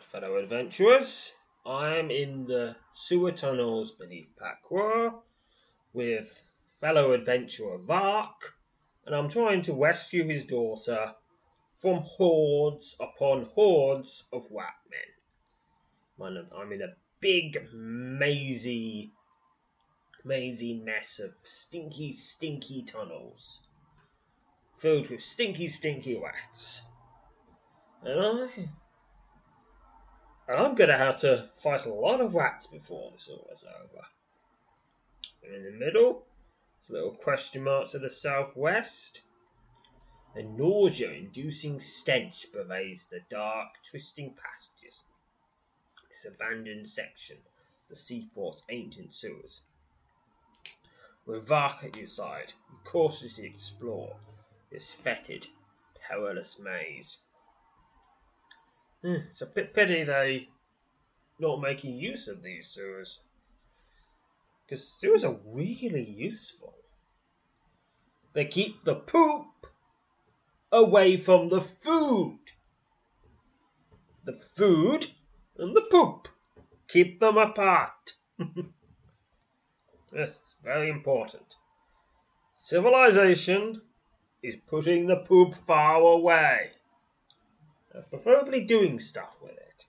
Fellow adventurers. I'm in the sewer tunnels beneath Pacroix with fellow adventurer Vark, and I'm trying to rescue his daughter from hordes upon hordes of rat men. I'm in a big, mazy, mazy mess of stinky, stinky tunnels filled with stinky, stinky rats. And I and I'm going to have to fight a lot of rats before this all is over. And in the middle, there's little question marks to the southwest. A nausea inducing stench pervades the dark, twisting passages. This abandoned section, the seaport's ancient sewers. With Vark at your side, you cautiously explore this fetid, perilous maze. Hmm, it's a bit pity they not making use of these sewers. Because sewers are really useful. They keep the poop away from the food. The food and the poop. Keep them apart. yes, it's very important. Civilization is putting the poop far away. Preferably doing stuff with it.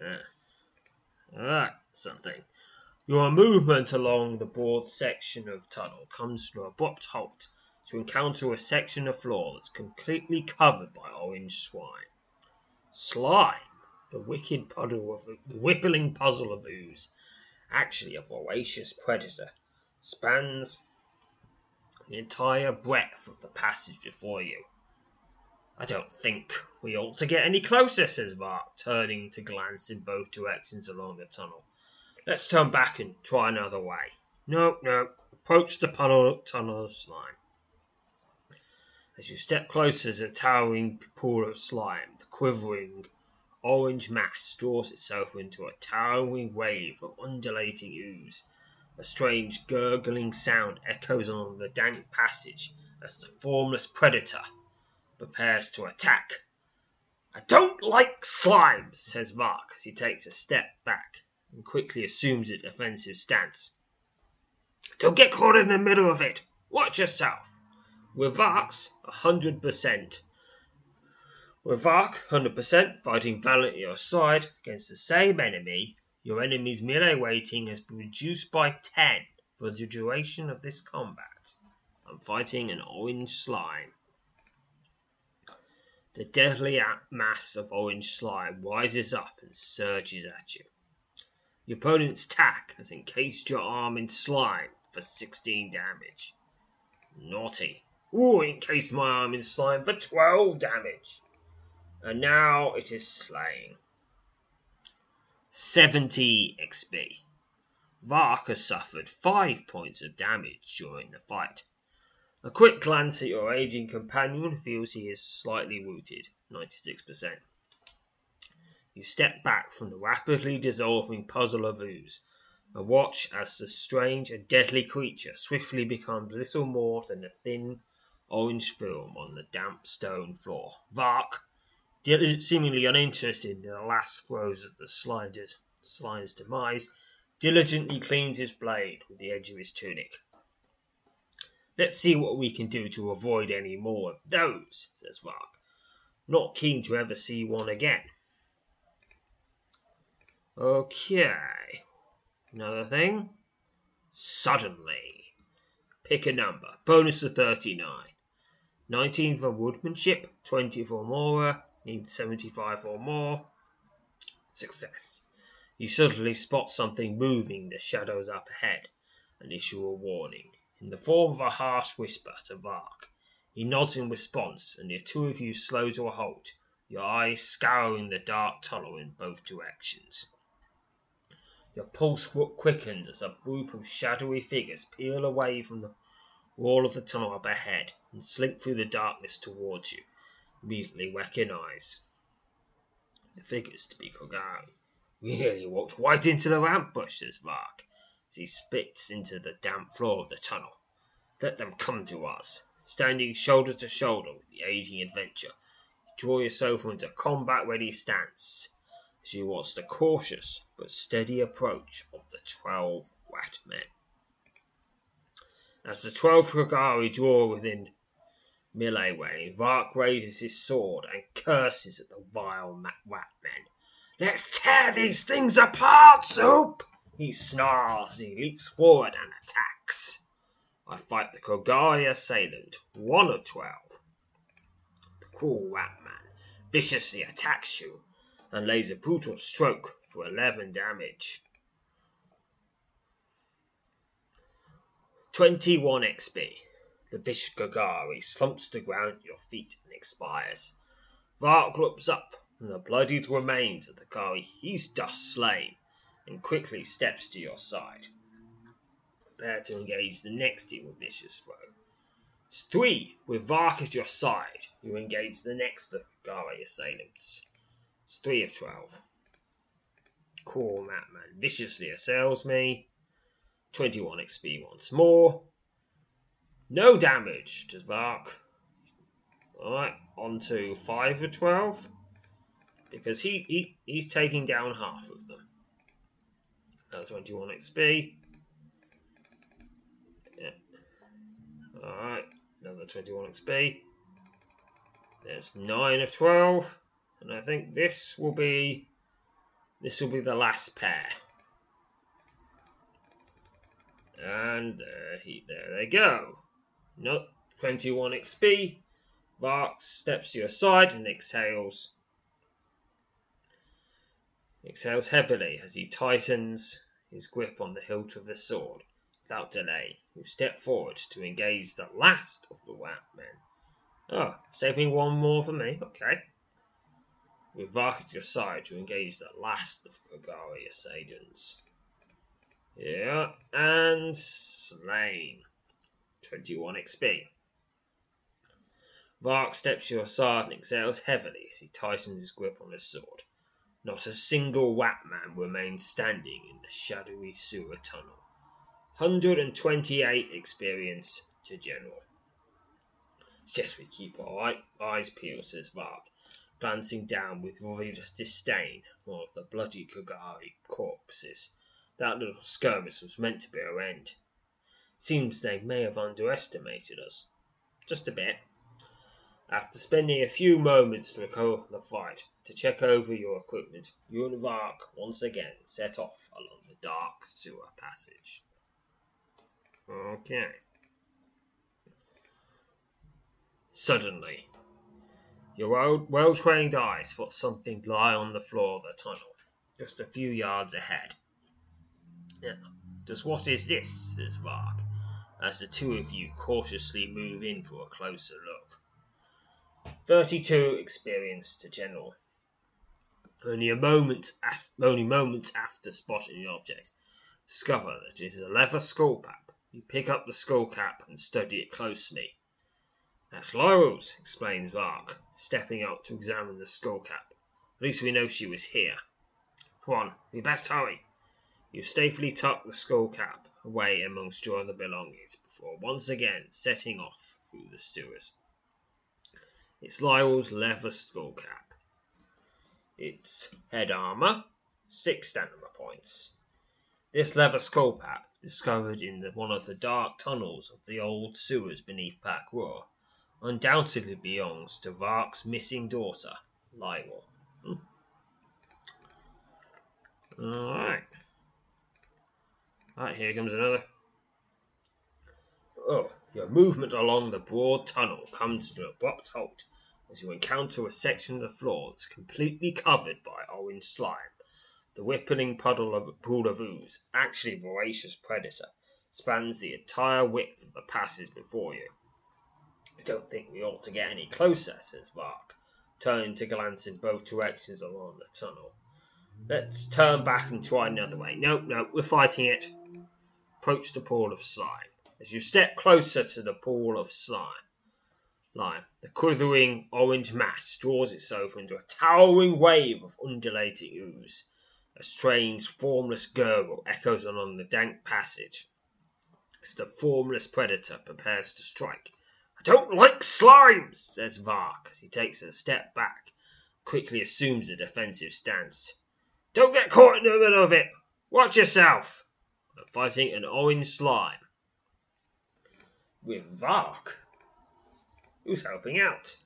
Yes. Alright, something. Your movement along the broad section of tunnel comes to an abrupt halt to encounter a section of floor that's completely covered by orange slime. Slime, the wicked puddle of the whippling puzzle of ooze, actually a voracious predator, spans the entire breadth of the passage before you. I don't think we ought to get any closer, says Vark, turning to glance in both directions along the tunnel. Let's turn back and try another way. No, no, approach the tunnel, tunnel of slime. As you step closer to the towering pool of slime, the quivering orange mass draws itself into a towering wave of undulating ooze. A strange gurgling sound echoes along the dank passage as the formless predator prepares to attack. I don't like slimes," says Vark as he takes a step back and quickly assumes a defensive stance. Don't get caught in the middle of it. Watch yourself. With Vark's a hundred percent. With Vark, hundred percent, fighting valiantly on your side against the same enemy, your enemy's melee rating has been reduced by ten for the duration of this combat. I'm fighting an orange slime. The deadly mass of orange slime rises up and surges at you. Your opponent's tack has encased your arm in slime for 16 damage. Naughty. Ooh, encased my arm in slime for 12 damage. And now it is slaying. 70 XP. Vark has suffered 5 points of damage during the fight. A quick glance at your aging companion reveals he is slightly wounded, 96%. You step back from the rapidly dissolving puzzle of ooze and watch as the strange and deadly creature swiftly becomes little more than a thin orange film on the damp stone floor. Vark, seemingly uninterested in the last throes of the slime's, slime's demise, diligently cleans his blade with the edge of his tunic. Let's see what we can do to avoid any more of those, says Vark. not keen to ever see one again. Okay. Another thing. Suddenly. Pick a number. Bonus to 39. 19 for woodmanship, 20 for mora, need 75 or more. Success. You suddenly spot something moving the shadows up ahead and issue a warning, in the form of a harsh whisper to Vark. He nods in response, and the two of you slow to a halt, your eyes scouring the dark tunnel in both directions. Your pulse quickens as a group of shadowy figures peel away from the wall of the tunnel up ahead and slink through the darkness towards you, immediately recognize the figures to be Kogari. Really walked right into the ramp bush, says Vark, as he spits into the damp floor of the tunnel. Let them come to us. Standing shoulder to shoulder with the aging adventurer, you draw yourself into combat ready stance as you watch the cautious but steady approach of the twelve Rat men. As the twelve Kogari draw within melee range, Vark raises his sword and curses at the vile rat men. Let's tear these things apart, Soup! He snarls he leaps forward and attacks. I fight the Kogari assailant, one of twelve. The cruel rat man viciously attacks you and lays a brutal stroke for 11 damage. 21 XP. The vicious Kogari slumps to ground at your feet and expires. Vark looks up from the bloodied remains of the Kari he's just slain and quickly steps to your side. Prepare to engage the next team of vicious foe. It's three, with Vark at your side. You engage the next of Kari assailants. It's 3 of 12. Cool, that man viciously assails me. 21 XP once more. No damage to Vark. Alright, on to 5 of 12. Because he, he he's taking down half of them. That's 21 XP. Yeah. Alright, another 21 XP. There's 9 of 12. And I think this will be this will be the last pair. And uh, he, there they go. Nope, 21 XP. Vark steps to your side and exhales. Exhales heavily as he tightens his grip on the hilt of the sword. Without delay, you step forward to engage the last of the Rat men. Ah, oh, saving one more for me. Okay with Vark at your side to engage the last of Kogari assailants. Yeah, and slain. 21 XP. Vark steps to your side and exhales heavily as he tightens his grip on his sword. Not a single Watman remained standing in the shadowy sewer tunnel. 128 experience to General. Just we keep our eyes peeled, says Vark, glancing down with obvious disdain one of the bloody Kogari corpses. That little skirmish was meant to be our end. Seems they may have underestimated us. Just a bit. After spending a few moments to recall the fight, to check over your equipment, you and Vark once again set off along the dark sewer passage. Okay. Suddenly, your well trained eye spots something lie on the floor of the tunnel, just a few yards ahead. Now, just what is this? says Vark, as the two of you cautiously move in for a closer look. 32 experience to General. Only a moment, af- only moments after spotting the object, discover that it is a leather skull cap. You pick up the skull cap and study it closely. That's Laurel's, explains Vark, stepping out to examine the skull cap. At least we know she was here. Come on, we best hurry. You safely tuck the skull cap away amongst your other belongings before once again setting off through the sewers. It's Lyle's leather skull cap. It's head armor, six stamina points. This leather skull cap, discovered in the, one of the dark tunnels of the old sewers beneath Pack Roar, undoubtedly belongs to Vark's missing daughter, Lionel. Hmm. Alright. Alright, here comes another. Oh, your movement along the broad tunnel comes to an abrupt halt as you encounter a section of the floor that's completely covered by orange slime. The rippling puddle of pool of ooze, actually a voracious predator, spans the entire width of the passage before you. I don't think we ought to get any closer, says Vark, turning to glance in both directions along the tunnel. Let's turn back and try another way. No, no, we're fighting it. Approach the pool of slime. As you step closer to the pool of slime, Lime. The quivering orange mass draws itself into a towering wave of undulating ooze. A strange, formless gurgle echoes along the dank passage as the formless predator prepares to strike. I don't like slimes, says Vark as he takes a step back, quickly assumes a defensive stance. Don't get caught in the middle of it. Watch yourself. I'm fighting an orange slime. With Vark, who's helping out.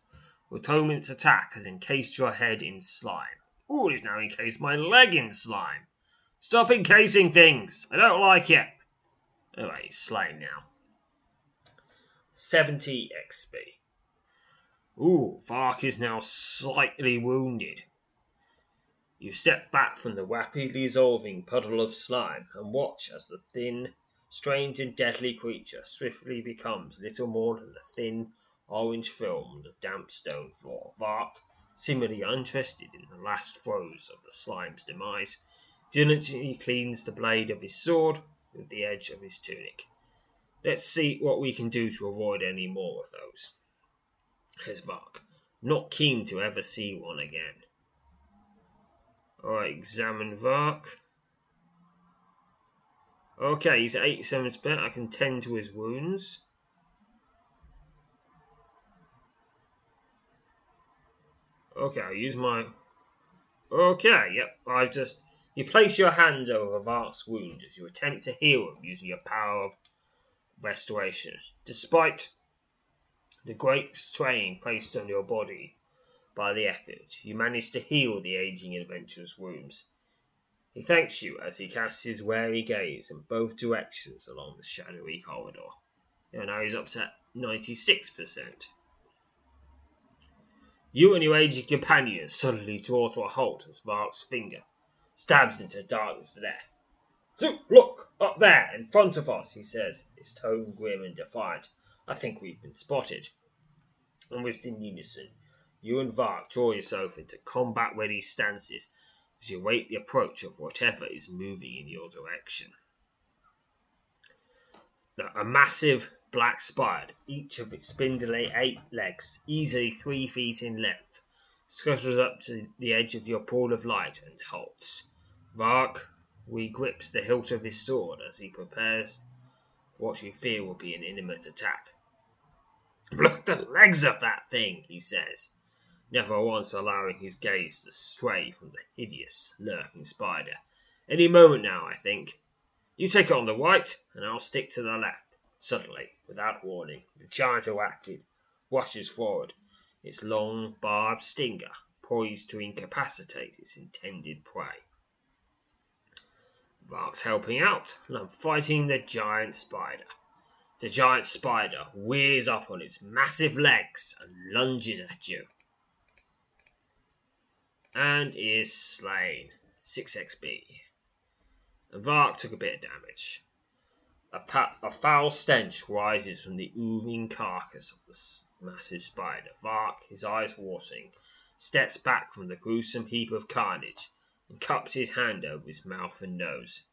Atonement's attack has encased your head in slime. Ooh, he's now encased my leg in slime. Stop encasing things. I don't like it. Alright, he's slain now. 70 XP. Ooh, Vark is now slightly wounded. You step back from the rapidly dissolving puddle of slime and watch as the thin, strange, and deadly creature swiftly becomes little more than a thin, orange film on the damp stone floor. Vark, seemingly uninterested in the last throes of the slime's demise, diligently cleans the blade of his sword with the edge of his tunic. Let's see what we can do to avoid any more of those. Says Vark, not keen to ever see one again. Alright, examine Vark. Okay, he's at 87 percent. I can tend to his wounds. Okay, I'll use my. Okay, yep. I've just. You place your hand over Vark's wound as you attempt to heal him using your power of restoration. Despite the great strain placed on your body by the effort, you manage to heal the aging adventurer's wounds. He thanks you as he casts his wary gaze in both directions along the shadowy corridor. And now he's up to 96%. You and your aged companion suddenly draw to a halt as Vark's finger stabs into the darkness there. So, look, up there, in front of us, he says, his tone grim and defiant. I think we've been spotted. Almost in unison, you and Vark draw yourself into combat ready stances as you await the approach of whatever is moving in your direction. A massive black spider, each of its spindly eight legs, easily three feet in length, scuttles up to the edge of your pool of light and halts. Vark re-grips the hilt of his sword as he prepares what you fear will be an intimate attack. Look at the legs of that thing, he says, never once allowing his gaze to stray from the hideous, lurking spider. Any moment now, I think. You take on the right, and I'll stick to the left. Suddenly, without warning, the giant who acted, rushes forward, its long, barbed stinger poised to incapacitate its intended prey. Vark's helping out, and I'm fighting the giant spider. The giant spider rears up on its massive legs and lunges at you. And is slain. 6 XP. And Vark took a bit of damage. A, pa- a foul stench rises from the oozing carcass of the massive spider. Vark, his eyes watering, steps back from the gruesome heap of carnage and cups his hand over his mouth and nose.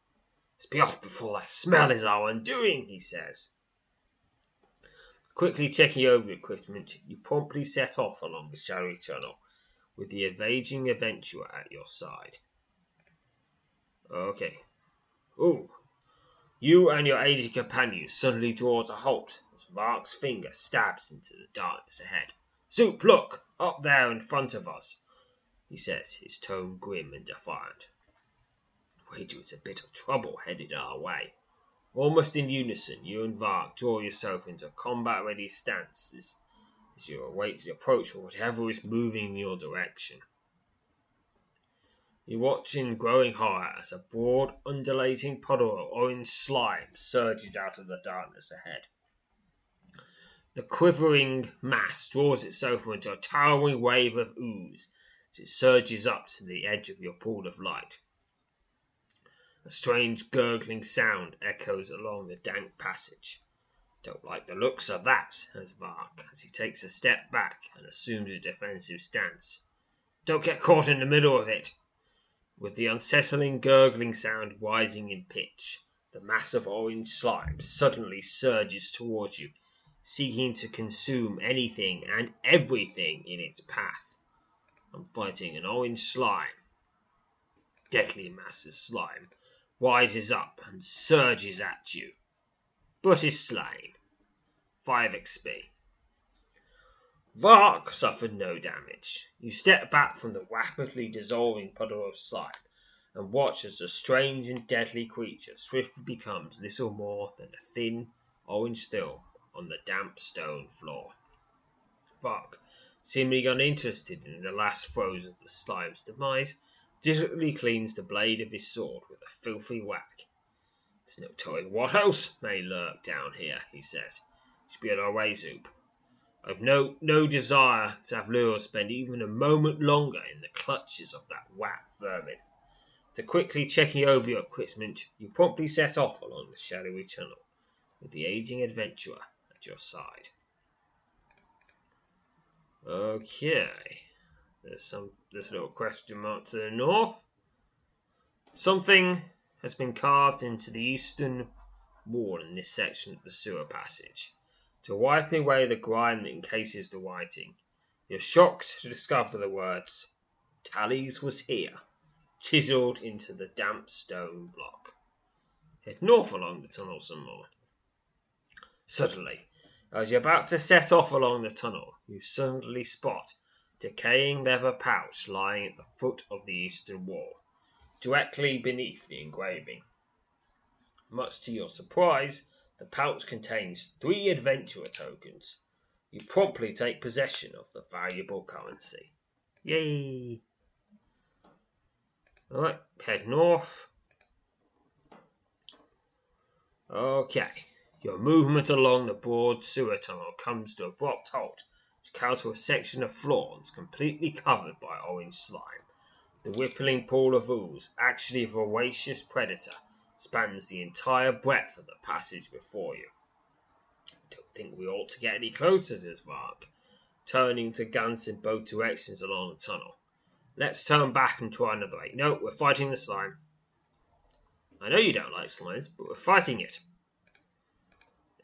Let's be off before that smell is our undoing, he says. Quickly checking over equipment, you promptly set off along the shadowy tunnel with the evading adventurer at your side. Okay. Ooh. You and your aged companion suddenly draw to halt as Vark's finger stabs into the darkness ahead. Zoop, look! Up there in front of us, he says, his tone grim and defiant. "I wager it's a bit of trouble headed our way. Almost in unison, you and Vark draw yourself into combat ready stance as as you await the approach of whatever is moving in your direction. You watch in growing horror as a broad, undulating puddle of orange slime surges out of the darkness ahead. The quivering mass draws itself into a towering wave of ooze as it surges up to the edge of your pool of light. A strange gurgling sound echoes along the dank passage. Don't like the looks of that, says Vark, as he takes a step back and assumes a defensive stance. Don't get caught in the middle of it. With the unsettling gurgling sound rising in pitch, the mass of orange slime suddenly surges towards you, seeking to consume anything and everything in its path. I'm fighting an orange slime. Deadly mass of slime rises up and surges at you, but is slain. 5 XP. Vark suffered no damage. You step back from the rapidly dissolving puddle of slime and watch as the strange and deadly creature swiftly becomes little more than a thin orange film on the damp stone floor. Vark, seemingly uninterested in the last throes of the slime's demise, diligently cleans the blade of his sword with a filthy whack. There's no telling what else may lurk down here, he says be on our way, Zoop. I've no no desire to have Lure spend even a moment longer in the clutches of that whack vermin. To quickly checking over your equipment, you promptly set off along the shadowy tunnel, with the aging adventurer at your side. Okay. There's some this little question mark to the north. Something has been carved into the eastern wall in this section of the sewer passage to wipe away the grime that encases the writing. You're shocked to discover the words Tally's was here, chiselled into the damp stone block. Head north along the tunnel some more. Suddenly, as you're about to set off along the tunnel, you suddenly spot a decaying leather pouch lying at the foot of the eastern wall, directly beneath the engraving. Much to your surprise, the pouch contains three adventurer tokens. You promptly take possession of the valuable currency. Yay! Alright, head north. Okay, your movement along the broad sewer tunnel comes to abrupt halt to counter a section of floor that's completely covered by orange slime. The rippling pool of ooze, actually a voracious predator, spans the entire breadth of the passage before you. I don't think we ought to get any closer, says Vark, turning to glance in both directions along the tunnel. Let's turn back and try another way. No, we're fighting the slime. I know you don't like slimes, but we're fighting it.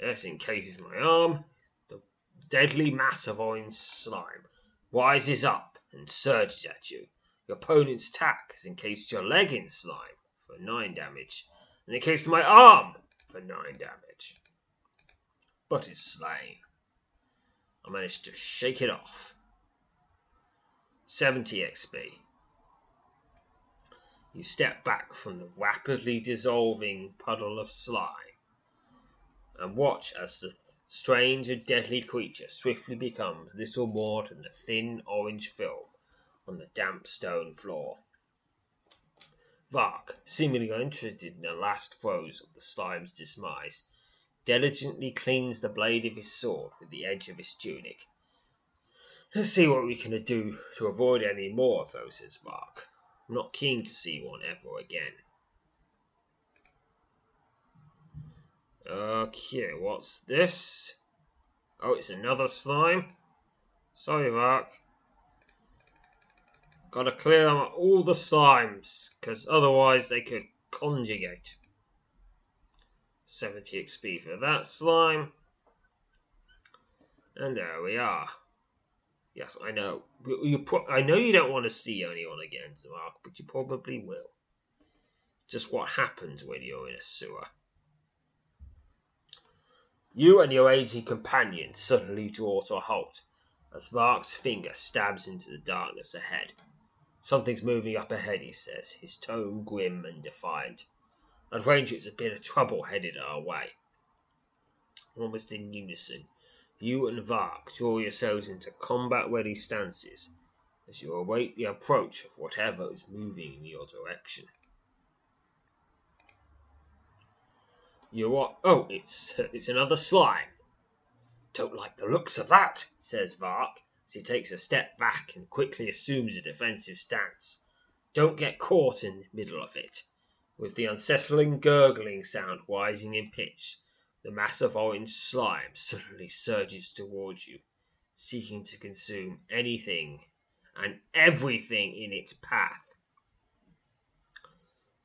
This encases my arm. The deadly mass of orange slime rises up and surges at you. Your opponent's attack has encased your leg in slime for 9 damage, in the case my arm for 9 damage. But it's slain. I managed to shake it off. 70 XP. You step back from the rapidly dissolving puddle of slime and watch as the strange and deadly creature swiftly becomes little more than a thin orange film on the damp stone floor. Vark, seemingly uninterested in the last throes of the slime's demise, diligently cleans the blade of his sword with the edge of his tunic. Let's see what we can do to avoid any more of those, says Vark. I'm not keen to see one ever again. Okay, what's this? Oh, it's another slime. Sorry, Vark. Gotta clear all the slimes, because otherwise they could conjugate. 70 XP for that slime. And there we are. Yes, I know. You I know you don't want to see anyone again, Mark, but you probably will. Just what happens when you're in a sewer. You and your aging companion suddenly draw to a halt as Vark's finger stabs into the darkness ahead. Something's moving up ahead, he says, his tone grim and defiant. I'd wager it's a bit of trouble headed our way. Almost in unison, You and Vark draw yourselves into combat ready stances as you await the approach of whatever is moving in your direction. You are. Oh, it's it's another slime. Don't like the looks of that, says Vark as he takes a step back and quickly assumes a defensive stance. Don't get caught in the middle of it. With the unsettling gurgling sound rising in pitch, the mass of orange slime suddenly surges towards you, seeking to consume anything and everything in its path.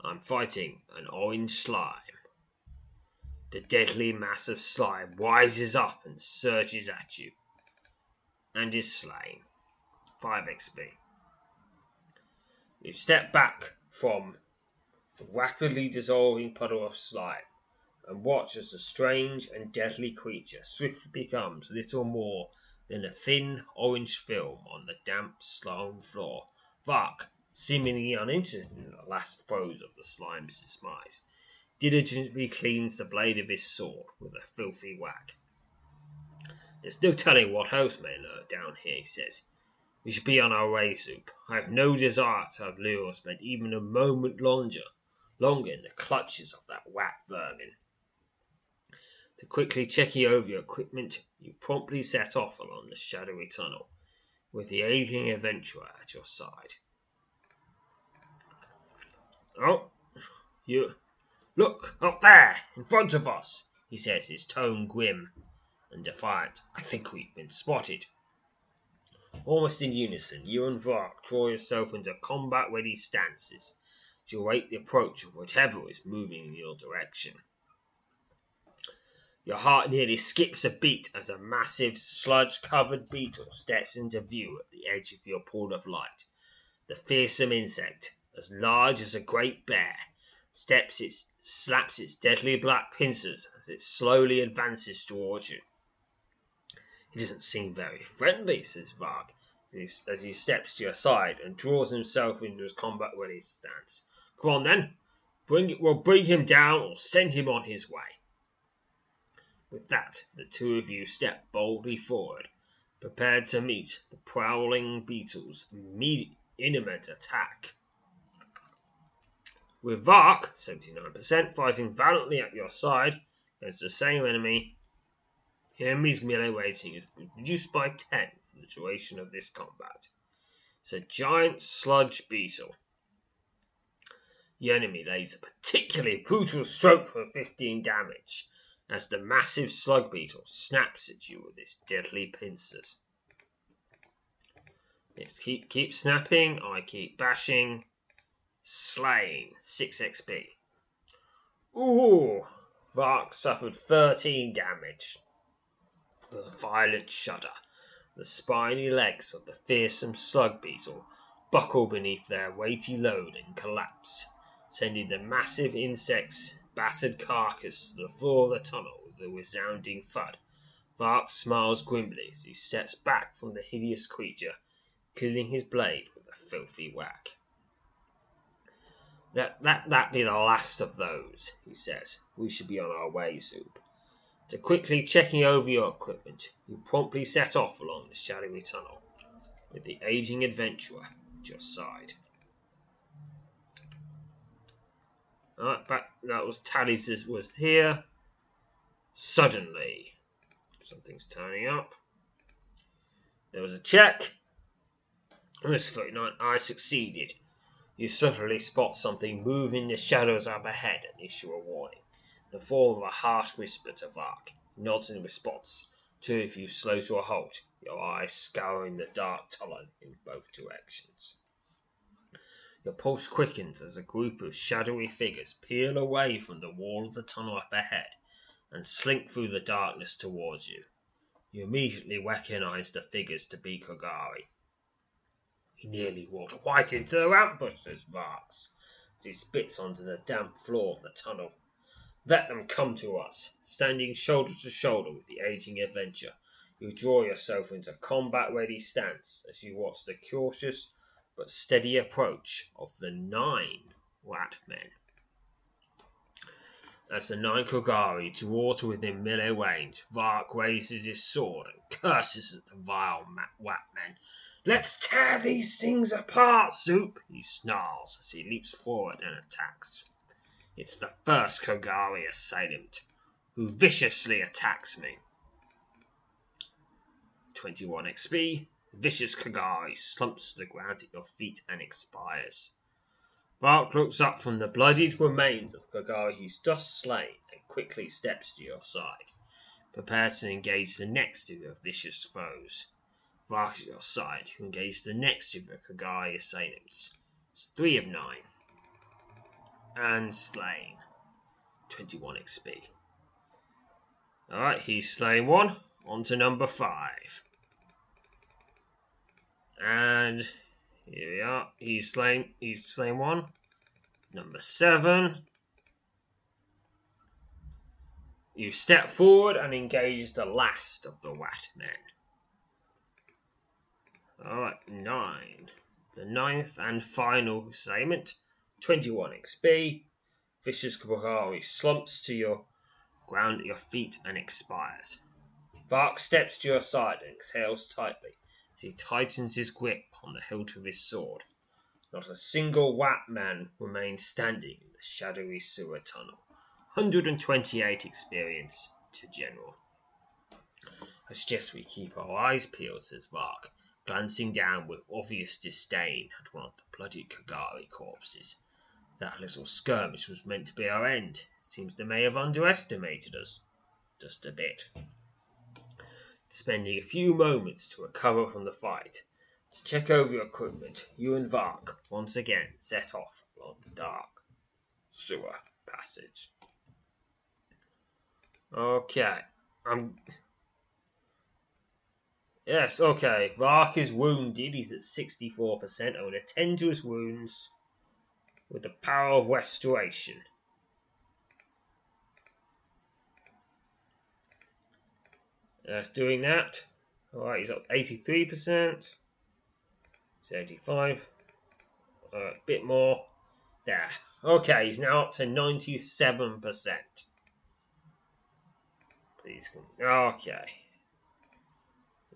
I'm fighting an orange slime. The deadly mass of slime rises up and surges at you, and is slain. 5 XP. You step back from the rapidly dissolving puddle of slime and watch as the strange and deadly creature swiftly becomes little more than a thin orange film on the damp slime floor. Vark, seemingly uninterested in the last throes of the slime's demise, diligently cleans the blade of his sword with a filthy whack. There's no telling what else may lurk down here, he says. We should be on our way, Zoop. I have no desire to have Leo spend even a moment longer, longer in the clutches of that rat vermin. To quickly checking over your equipment, you promptly set off along the shadowy tunnel, with the aging adventurer at your side. Oh, you Look, up there, in front of us, he says, his tone grim and defiant. I think we've been spotted. Almost in unison, you and Vark draw yourself into combat ready stances to await the approach of whatever is moving in your direction. Your heart nearly skips a beat as a massive, sludge covered beetle steps into view at the edge of your pool of light. The fearsome insect, as large as a great bear, steps its slaps its deadly black pincers as it slowly advances towards you. He doesn't seem very friendly, says Vark, as he, as he steps to your side and draws himself into his combat ready stance. Come on then, bring it, we'll bring him down or send him on his way. With that, the two of you step boldly forward, prepared to meet the prowling beetle's imminent attack. With Vark, 79%, fighting valiantly at your side against the same enemy, enemy's melee rating is reduced by 10 for the duration of this combat. It's a giant sludge beetle. The enemy lays a particularly brutal stroke for 15 damage as the massive slug beetle snaps at you with its deadly pincers. Let's keep keep snapping, I keep bashing. Slain, 6 XP. Ooh, Vark suffered 13 damage. With a violent shudder, the spiny legs of the fearsome slug beetle buckle beneath their weighty load and collapse, sending the massive insect's battered carcass to the floor of the tunnel with a resounding thud. Vark smiles grimly as he steps back from the hideous creature, killing his blade with a filthy whack. That, that, that be the last of those, he says. We should be on our way, Zoop. To quickly checking over your equipment, you promptly set off along the shadowy tunnel, with the aging adventurer at your side. Alright, back, that was Tally's was here. Suddenly, something's turning up. There was a check. Miss 39, I succeeded. You suddenly spot something move in the shadows up ahead and issue a warning, in the form of a harsh whisper to Vark. Nods in response. Two of you slow to a halt, your eyes scouring the dark tunnel in both directions. Your pulse quickens as a group of shadowy figures peel away from the wall of the tunnel up ahead and slink through the darkness towards you. You immediately recognize the figures to be Kogari. He nearly walked right into the ambush, says Varks, as he spits onto the damp floor of the tunnel. Let them come to us. Standing shoulder to shoulder with the aging adventurer, you draw yourself into combat ready stance as you watch the cautious but steady approach of the nine rat men. As the nine Kogari draw to within melee range, Vark raises his sword and curses at the vile Watmen. Let's tear these things apart, Zoop! he snarls as he leaps forward and attacks. It's the first Kogari assailant who viciously attacks me. 21 XP. Vicious Kogari slumps to the ground at your feet and expires. Vark looks up from the bloodied remains of Kogari he's just slain and quickly steps to your side. Prepare to engage the next of your vicious foes. Vark at your side, who engage the next of your Kogari assailants. It's three of nine. And slain. 21 XP. Alright, he's slain one. On to number five. And here we are. He's slain. He's slain one. Number seven. You step forward and engage the last of the Wat men. Alright, nine. The ninth and final assignment. 21 XP. Vicious Kogari slumps to your ground at your feet and expires. Vark steps to your side and exhales tightly as he tightens his grip on the hilt of his sword. Not a single Wat man remains standing in the shadowy sewer tunnel. 128 experience to General. I suggest we keep our eyes peeled, says Vark, glancing down with obvious disdain at one of the bloody Kogari corpses. That little skirmish was meant to be our end. Seems they may have underestimated us. Just a bit spending a few moments to recover from the fight. To check over your equipment, you and Vark once again set off along the dark sewer passage. Okay, I'm. Yes, okay. Vark is wounded. He's at 64%. I'm going to tend to his wounds with the power of restoration. That's doing that. Alright, he's up 83%. 75. A bit more. There. Okay, he's now up to 97%. Please come. Okay.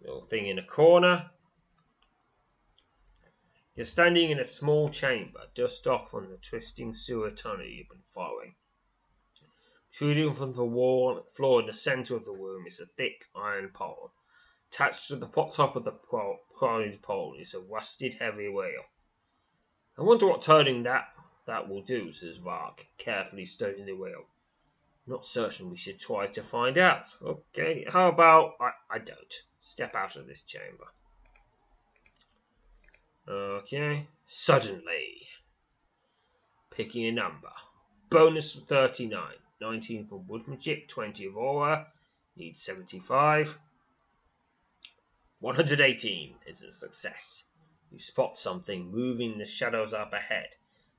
Little thing in a corner. You're standing in a small chamber just off from the twisting sewer tunnel you've been following. Protruding from the wall floor in the centre of the room is a thick iron pole. Attached to the top of the prized pole is a rusted heavy wheel. I wonder what turning that that will do, says Vark, carefully studying the wheel. Not certain we should try to find out. Okay, how about I, I don't. Step out of this chamber. Okay. Suddenly. Picking a number. Bonus 39. 19 for woodmanship, 20 of aura, needs 75. 118 is a success. You spot something moving the shadows up ahead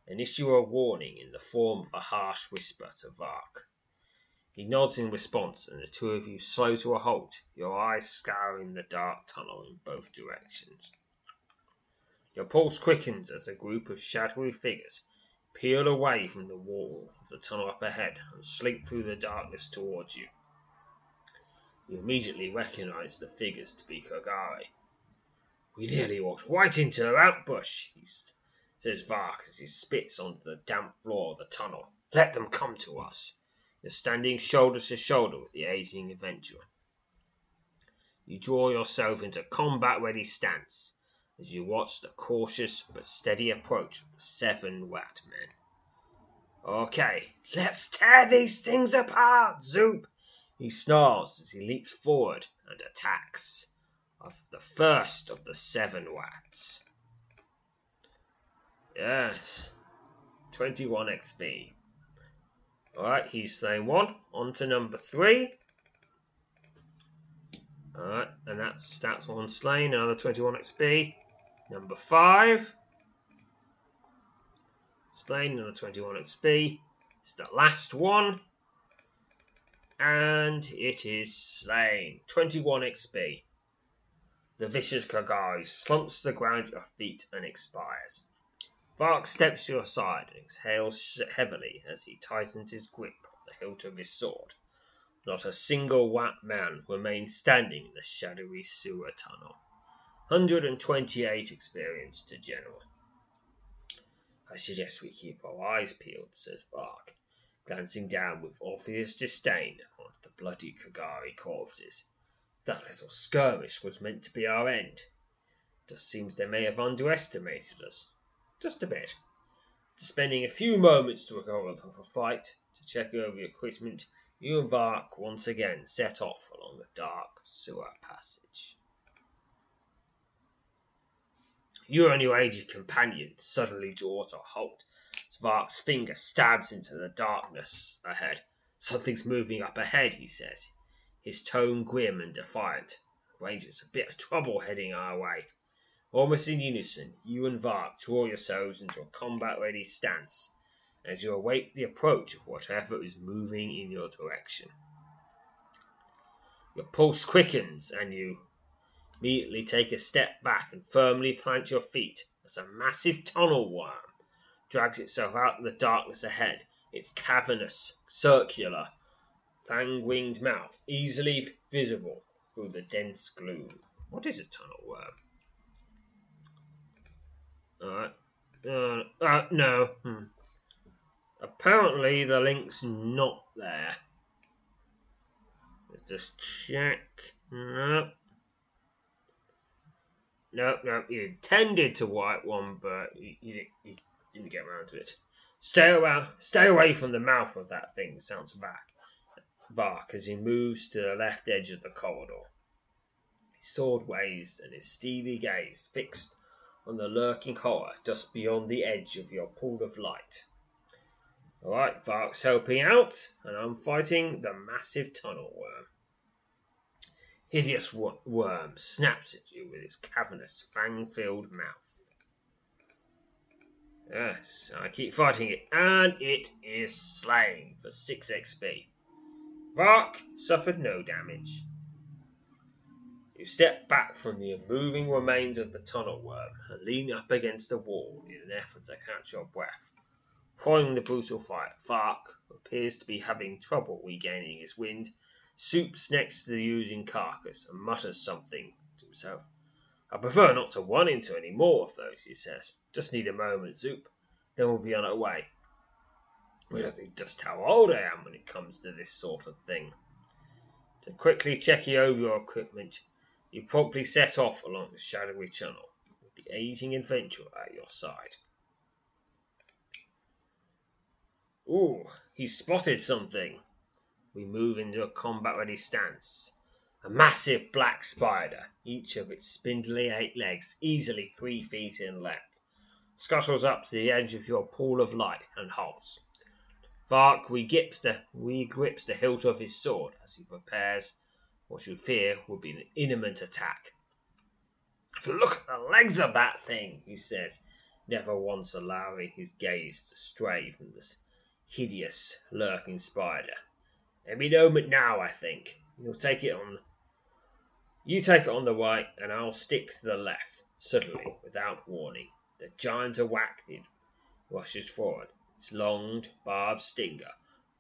and issue a warning in the form of a harsh whisper to Vark. He nods in response, and the two of you slow to a halt, your eyes scouring the dark tunnel in both directions. Your pulse quickens as a group of shadowy figures peel away from the wall of the tunnel up ahead and slink through the darkness towards you. You immediately recognize the figures to be Kogari. We nearly walked right into her ambush, he says Vark as he spits onto the damp floor of the tunnel. Let them come to us. You're standing shoulder to shoulder with the aging adventurer. You draw yourself into combat ready stance as you watch the cautious but steady approach of the seven Wat men. Okay, let's tear these things apart, Zoop! He snarls as he leaps forward and attacks of the first of the seven Wats. Yes, 21 XP. Alright, he's slain one. On to number three. Alright, and that's that's one slain, another 21 XP. Number five. Slain, another 21 XP. It's the last one. And it is slain. 21 XP. The vicious Kogari slumps to the ground at your feet and expires. Vark steps to your side and exhales heavily as he tightens his grip on the hilt of his sword. Not a single white man remains standing in the shadowy sewer tunnel. 128 experience to General. I suggest we keep our eyes peeled, says Vark, glancing down with obvious disdain on the bloody Kogari corpses. That little skirmish was meant to be our end. Just seems they may have underestimated us. Just a bit. After spending a few moments to recover from the fight, to check over your equipment, you and Vark once again set off along the dark sewer passage. You and your aged companion suddenly draw to a halt. Vark's finger stabs into the darkness ahead. Something's moving up ahead, he says, his tone grim and defiant. Rangers, a bit of trouble heading our way. Almost in unison, you and Vark draw yourselves into a combat ready stance as you await the approach of whatever is moving in your direction. Your pulse quickens and you immediately take a step back and firmly plant your feet as a massive tunnel worm drags itself out of the darkness ahead, its cavernous, circular, fang winged mouth easily visible through the dense gloom. What is a tunnel worm? Alright. Uh, uh, no. Hmm. Apparently the link's not there. Let's just check. No. No, no, he intended to wipe one, but he, didn't get around to it. Stay away, stay away from the mouth of that thing, sounds Vark, Vark as he moves to the left edge of the corridor. His sword raised and his steely gaze fixed on the lurking horror just beyond the edge of your pool of light. Alright, Vark's helping out, and I'm fighting the massive tunnel worm. Hideous worm snaps at you with its cavernous, fang filled mouth. Yes, I keep fighting it, and it is slain for 6 XP. Vark suffered no damage. You step back from the moving remains of the tunnel worm and lean up against the wall in an effort to catch your breath. Following the brutal fight, Vark appears to be having trouble regaining his wind, soups next to the oozing carcass and mutters something to himself. I prefer not to run into any more of those, he says. Just need a moment, Zoop. Then we'll be on our way. I don't Realizing just how old I am when it comes to this sort of thing. To quickly checking over your equipment, you promptly set off along the shadowy channel, with the aging adventurer at your side. Ooh, he's spotted something. We move into a combat ready stance. A massive black spider, each of its spindly eight legs easily three feet in length, scuttles up to the edge of your pool of light and halts. Vark re-grips the, re-grips the hilt of his sword as he prepares what you fear would be an imminent attack. Look at the legs of that thing, he says, never once allowing his gaze to stray from this hideous, lurking spider. Any moment now, I think. You'll take it on. You take it on the right, and I'll stick to the left. Suddenly, without warning, the giant arachnid rushes forward, its long, barbed stinger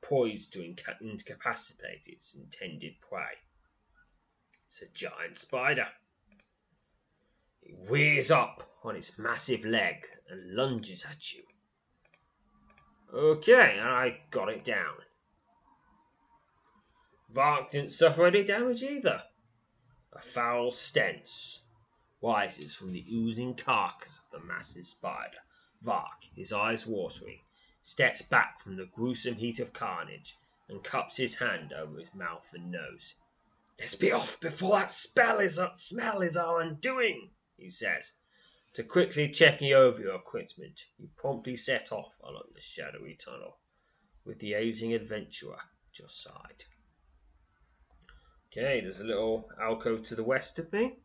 poised to inca- incapacitate its intended prey. It's a giant spider. It rears up on its massive leg and lunges at you. Okay, and I got it down. Vark didn't suffer any damage either. A foul stench rises from the oozing carcass of the massive spider. Vark, his eyes watering, steps back from the gruesome heat of carnage and cups his hand over his mouth and nose. Let's be off before that spell is uh, smell is our undoing, he says. To quickly checking over your equipment, you promptly set off along the shadowy tunnel, with the aging adventurer at your side. Okay, there's a little alcove to the west of me.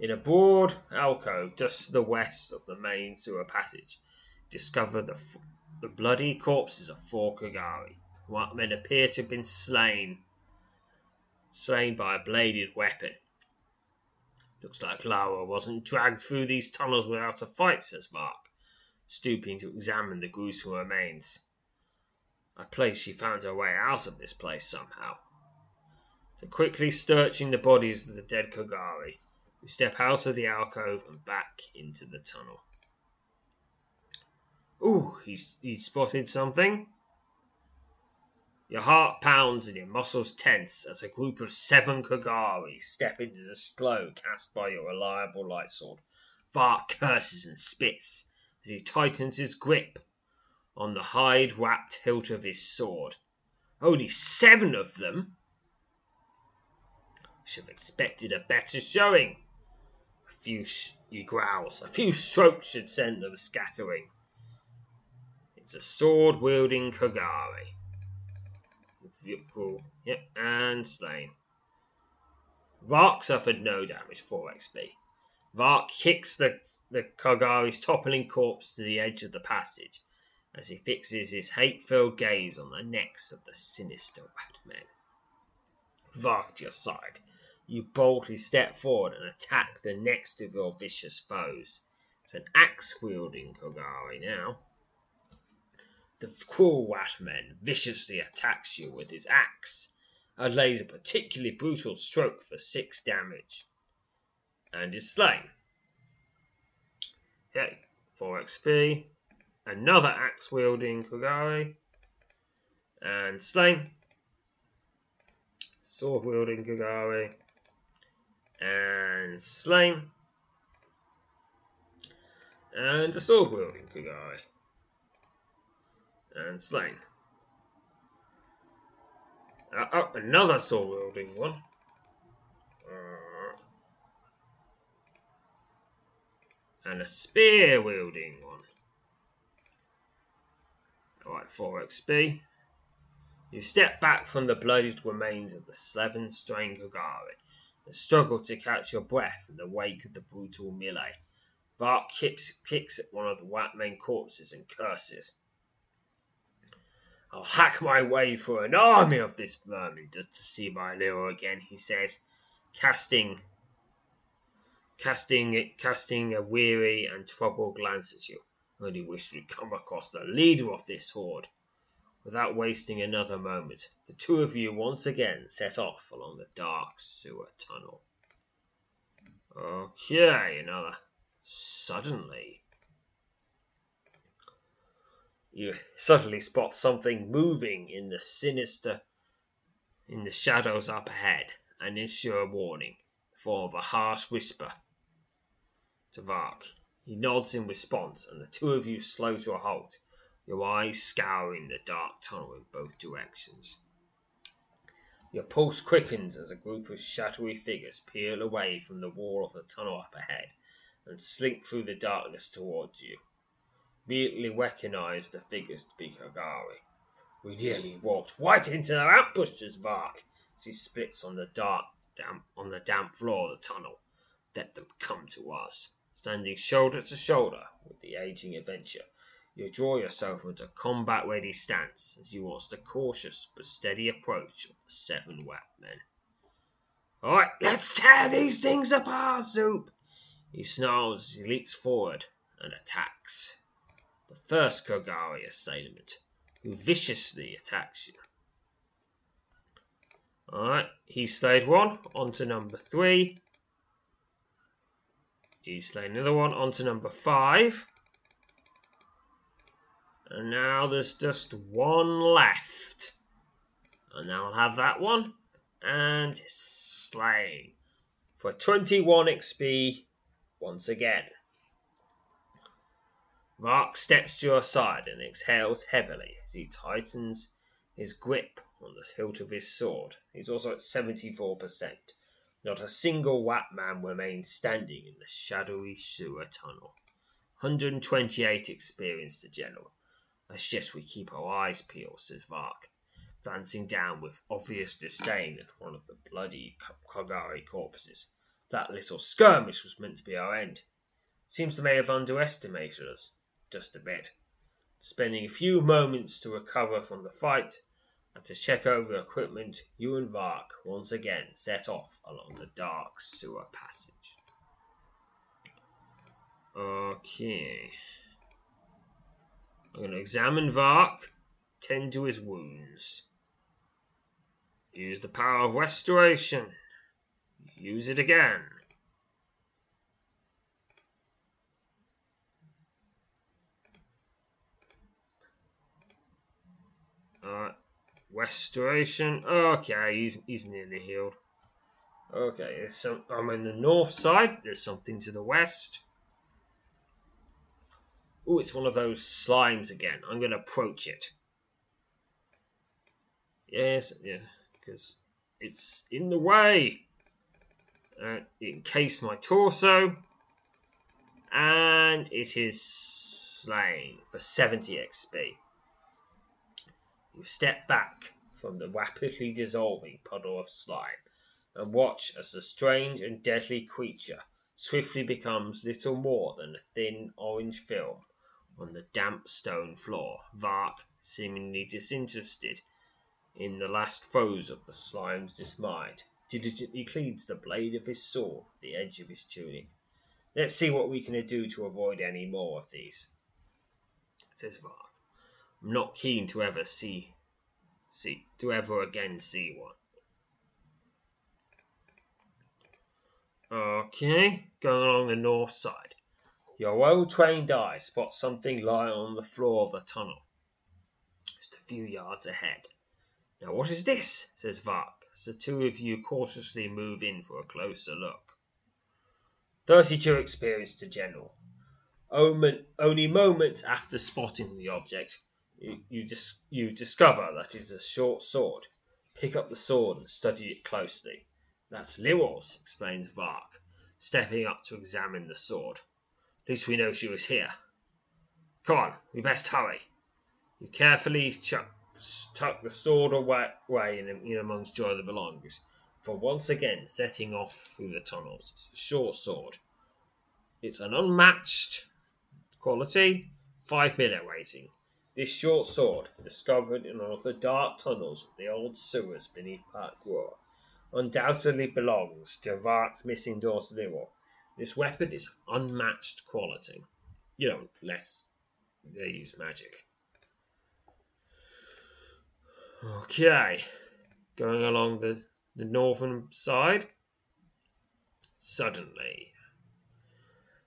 In a broad alcove just to the west of the main sewer passage, discover the, f- the bloody corpses of four Kogari. What men appear to have been slain slain by a bladed weapon. Looks like Lara wasn't dragged through these tunnels without a fight, says Vark, stooping to examine the gruesome remains. I place she found her way out of this place somehow. So quickly searching the bodies of the dead Kogari, we step out of the alcove and back into the tunnel. Ooh, he's, he spotted something. Your heart pounds and your muscles tense as a group of seven Kogari step into the glow cast by your reliable light sword. Vark curses and spits as he tightens his grip on the hide wrapped hilt of his sword. Only seven of them? Should have expected a better showing. A few, sh- he growls, a few strokes should send them scattering. It's a sword wielding Kogari. Yep, and slain. Vark suffered no damage, 4 XP. Vark kicks the, the Kogari's toppling corpse to the edge of the passage as he fixes his hate filled gaze on the necks of the sinister rat men. Vark to your side, you boldly step forward and attack the next of your vicious foes. It's an axe wielding Kogari now. The cruel rat man viciously attacks you with his axe and lays a particularly brutal stroke for six damage. And is slain. Okay, 4 XP another axe wielding Kogari. And slain. Sword wielding Kogari. And slain. And a sword wielding Kogari. And slain. Uh, oh, another sword wielding one. Uh, and a spear wielding one. Alright, 4 XP. You step back from the bloodied remains of the seven strained Kogari and struggle to catch your breath in the wake of the brutal melee. Vark kicks, kicks at one of the Watman corpses and curses. I'll hack my way through an army of this vermin just to see my Leo again, he says, casting casting casting a weary and troubled glance at you. Only wish we'd come across the leader of this horde. Without wasting another moment, the two of you once again set off along the dark sewer tunnel. Okay, another. Suddenly, you suddenly spot something moving in the sinister, in the shadows up ahead, and issue a warning, the form of a harsh whisper to Vark. He nods in response, and the two of you slow to a halt, your eyes scouring the dark tunnel in both directions. Your pulse quickens as a group of shadowy figures peel away from the wall of the tunnel up ahead and slink through the darkness towards you. Immediately recognize the figures to be Kogari. We nearly walked right into their ambushes, Vark, as he splits on the dark damp on the damp floor of the tunnel. Let them come to us. Standing shoulder to shoulder with the aging adventurer, you draw yourself into combat ready stance as you watch the cautious but steady approach of the seven wet men. Alright, let's tear these things apart, Zoop! He snarls as he leaps forward and attacks. The first Kogari assailant, who viciously attacks you. Alright, he slayed one, on to number three. He's slain another one onto number five. And now there's just one left. And now I'll have that one. And slain. For 21 XP once again. Vark steps to your side and exhales heavily as he tightens his grip on the hilt of his sword. He's also at 74%. Not a single Wat man remains standing in the shadowy sewer tunnel. 128 experience to general. I suggest we keep our eyes peeled, says Vark, glancing down with obvious disdain at one of the bloody Kogari corpses. That little skirmish was meant to be our end. Seems they may have underestimated us, just a bit. Spending a few moments to recover from the fight, and to check over the equipment, you and Vark once again set off along the dark sewer passage. Okay. I'm going to examine Vark tend to his wounds. Use the power of restoration. Use it again. Alright. Restoration. Okay, he's he's nearly healed. Okay, some I'm in the north side, there's something to the west. Oh, it's one of those slimes again. I'm gonna approach it. Yes, yeah, because it's in the way. Uh, it encased my torso, and it is slain for 70 XP. You step back from the rapidly dissolving puddle of slime and watch as the strange and deadly creature swiftly becomes little more than a thin orange film on the damp stone floor. Vark, seemingly disinterested in the last throes of the slime's dismay, diligently cleans the blade of his sword with the edge of his tunic. Let's see what we can do to avoid any more of these, says Vark. I'm not keen to ever see, see to ever again see one. Okay, going along the north side. Your well trained eye spots something lying on the floor of the tunnel, just a few yards ahead. Now, what is this? says Vark, as the two of you cautiously move in for a closer look. Thirty two experience to General. Omen, Only moments after spotting the object, you, you, dis- you discover that it is a short sword. Pick up the sword and study it closely. That's Liwor's, explains Vark, stepping up to examine the sword. Least we know she was here. Come on, we best hurry. You carefully chuck, tuck the sword away, in, in amongst your other belongings, for once again setting off through the tunnels. It's a short sword. It's an unmatched quality, 5 minute rating. This short sword, discovered in one of the dark tunnels of the old sewers beneath Park Roar, undoubtedly belongs to Vark's missing daughter Liwor. This weapon is unmatched quality. You know, less they use magic. Okay, going along the, the northern side. Suddenly,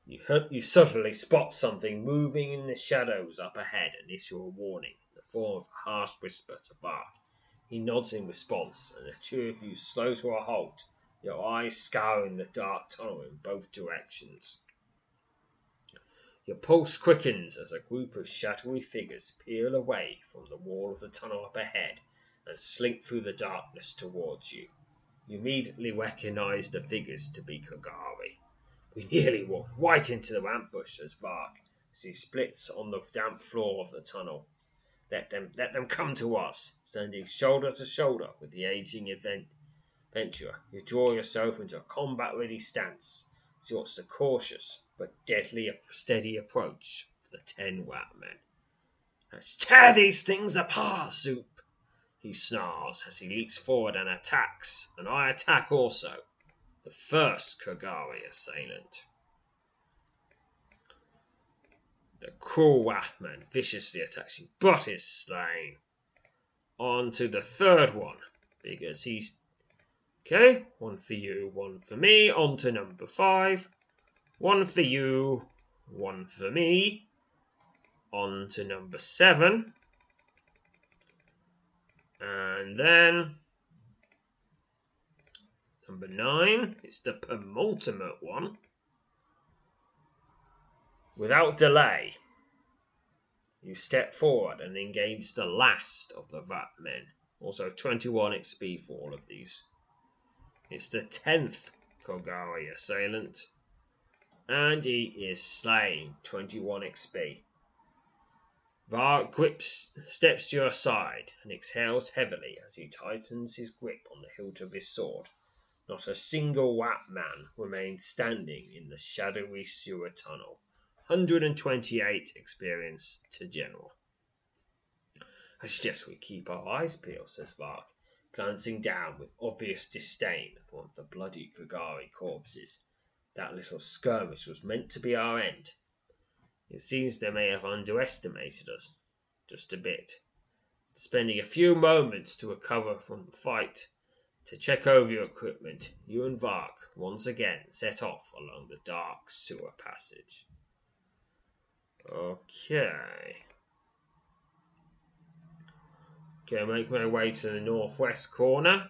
you, you suddenly spot something moving in the shadows up ahead and issue a warning in the form of a harsh whisper to Vark. He nods in response, and the two of you slow to a halt, your eyes scouring the dark tunnel in both directions. Your pulse quickens as a group of shadowy figures peel away from the wall of the tunnel up ahead and slink through the darkness towards you. You immediately recognize the figures to be Kogari. We nearly walk right into the ambush, says Vark, as he splits on the damp floor of the tunnel. Let them let them come to us, standing shoulder to shoulder with the aging adventurer. You draw yourself into a combat ready stance as you watch the cautious but deadly steady approach of the ten Rat men. Let's tear these things apart, Soup! He snarls as he leaps forward and attacks, and I attack also. The first Kogari assailant. The cruel Whackman viciously attacks you, but is slain. On to the third one, because he's. Okay, one for you, one for me. On to number five. One for you, one for me. On to number seven. And then number nine, it's the penultimate one. Without delay, you step forward and engage the last of the Vat men. Also, 21 XP for all of these. It's the 10th Kogari assailant. And he is slain. 21 XP. Var grips, steps to your side and exhales heavily as he tightens his grip on the hilt of his sword. Not a single Wat man remains standing in the shadowy sewer tunnel. 128 experience to general. I suggest we keep our eyes peeled, says Vark, glancing down with obvious disdain upon the bloody Kogari corpses. That little skirmish was meant to be our end. It seems they may have underestimated us just a bit. Spending a few moments to recover from the fight, to check over your equipment, you and Vark once again set off along the dark sewer passage. Okay. Okay, make my way to the northwest corner.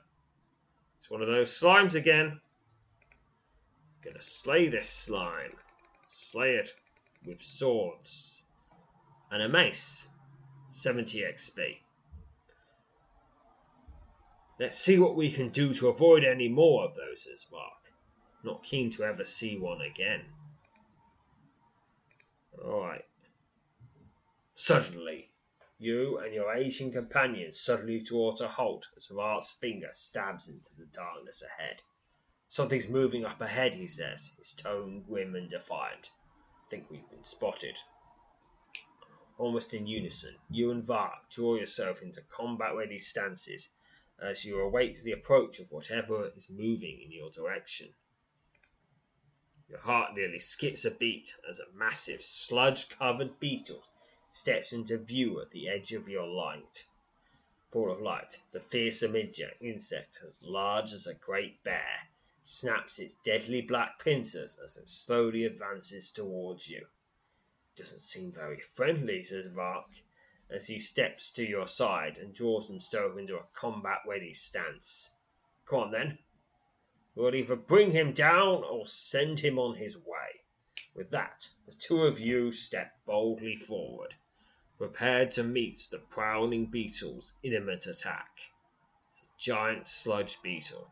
It's one of those slimes again. Gonna slay this slime. Slay it with swords. And a mace. 70 XP. Let's see what we can do to avoid any more of those as Mark. Not keen to ever see one again. Alright. Suddenly, you and your Asian companion suddenly draw to a halt as Vark's finger stabs into the darkness ahead. Something's moving up ahead, he says, his tone grim and defiant. Think we've been spotted. Almost in unison, you and Vark draw yourself into combat ready stances as you await the approach of whatever is moving in your direction. Your heart nearly skips a beat as a massive sludge covered beetle steps into view at the edge of your light. Ball of light, the fearsome insect as large as a great bear, snaps its deadly black pincers as it slowly advances towards you. Doesn't seem very friendly, says Vark, as he steps to your side and draws himself into a combat ready stance. Come on then. We'll either bring him down or send him on his way. With that, the two of you step boldly forward, prepared to meet the prowling beetle's imminent attack. A giant sludge beetle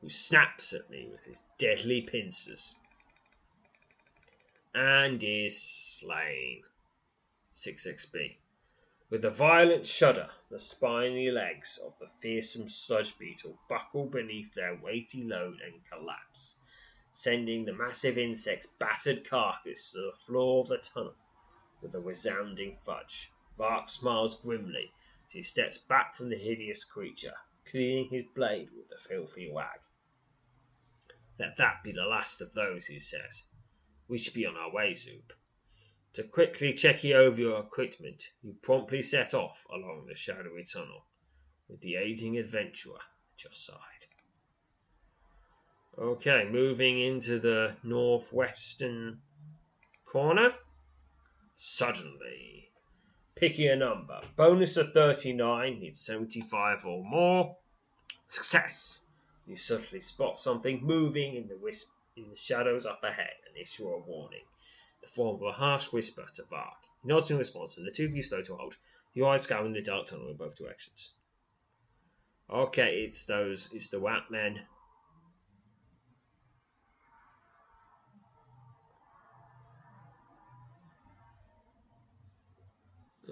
who snaps at me with his deadly pincers and is slain. 6 XP. With a violent shudder, the spiny legs of the fearsome sludge beetle buckle beneath their weighty load and collapse, sending the massive insect's battered carcass to the floor of the tunnel with a resounding fudge. Vark smiles grimly as he steps back from the hideous creature, cleaning his blade with the filthy wag. Let that be the last of those, he says. We should be on our way, Zoop. To quickly check over your equipment, you promptly set off along the shadowy tunnel, with the aging adventurer at your side. Okay, moving into the northwestern corner. Suddenly, picking a number. Bonus of 39, need 75 or more. Success! You suddenly spot something moving in the wisp in the shadows up ahead and issue a warning the form of a harsh whisper to Vark. He nods in response, and the two of you slow to halt, your eyes scouring the dark tunnel in both directions. Okay, it's those, it's the Wat men.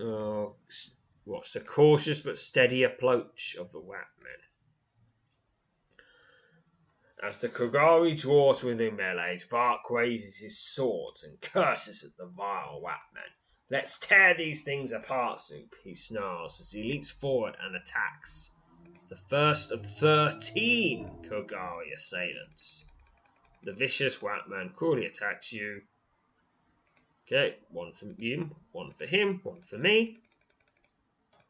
Uh, oh, what's the cautious but steady approach of the Wat men? As the Kogari draws within melees, Vark raises his swords and curses at the vile Watman. Let's tear these things apart, Zoop, he snarls as he leaps forward and attacks. It's the first of thirteen Kogari assailants. The vicious Watman cruelly attacks you. Okay, one for him, one for him, one for me.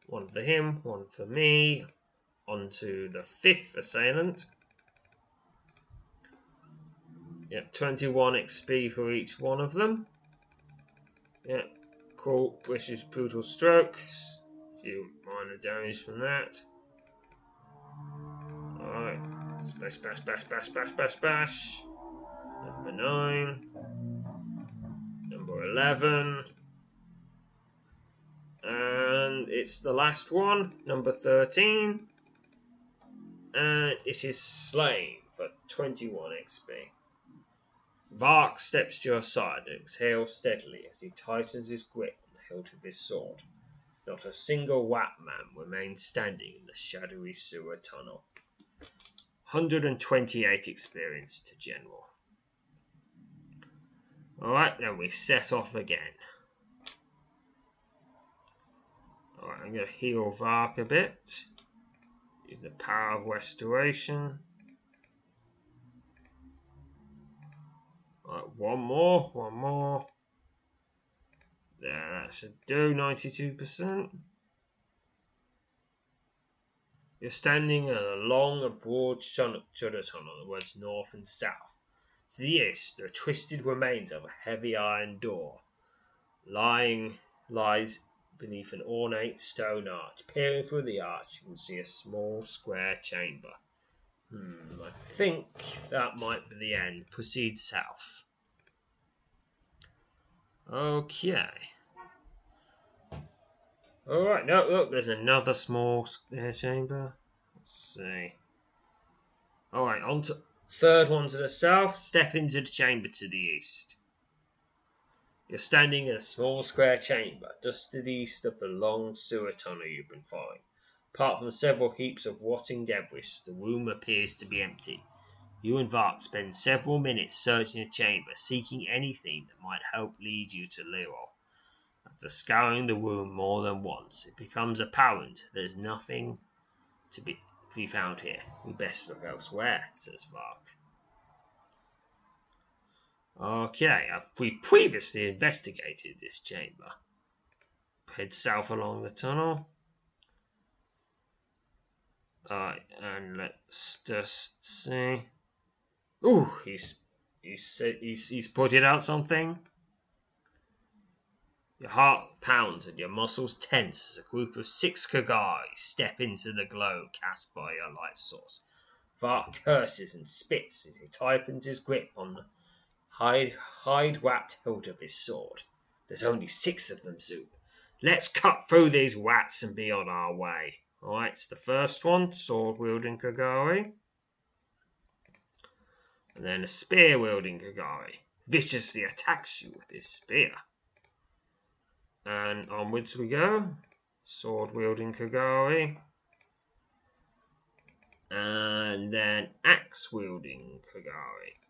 One for him, one for me. On to the fifth assailant. Yep, 21 XP for each one of them. Yep, cool. British brutal strokes. A few minor damage from that. Alright. Bash, bash, bash, bash, bash, bash, bash. Number 9. Number 11. And it's the last one, number 13. And it is slain for 21 XP. Vark steps to your side and exhales steadily as he tightens his grip on the hilt of his sword. Not a single Wat man remains standing in the shadowy sewer tunnel. 128 experience to General. Alright, then we set off again. Alright, I'm going to heal Vark a bit. Use the power of restoration. Right, one more, one more. There, that should do 92%. You're standing in a long and broad shutter tunnel that runs north and south. To the east, the twisted remains of a heavy iron door lying lies beneath an ornate stone arch. Peering through the arch, you can see a small square chamber. Hmm, I think that might be the end. Proceed south. Okay. Alright, no, look, there's another small square chamber. Let's see. Alright, on to third one to the south. Step into the chamber to the east. You're standing in a small square chamber, just to the east of the long sewer tunnel you've been following. Apart from several heaps of rotting debris, the room appears to be empty. You and Vark spend several minutes searching the chamber, seeking anything that might help lead you to Leroy. After scouring the room more than once, it becomes apparent there's nothing to be, to be found here. We best look elsewhere, says Vark. Okay, we've previously investigated this chamber. Head south along the tunnel. Alright, and let's just see. Ooh, he's he's he's he's pointed out something. Your heart pounds and your muscles tense as a group of six Kogari step into the glow cast by your light source. Vark curses and spits as he tightens his grip on the hide hide wrapped hilt of his sword. There's only six of them, Zoop. Let's cut through these rats and be on our way. Alright, it's the first one, sword wielding Kogari. And then a spear wielding Kogari viciously attacks you with his spear. And onwards we go. Sword wielding Kogari. And then axe wielding Kogari.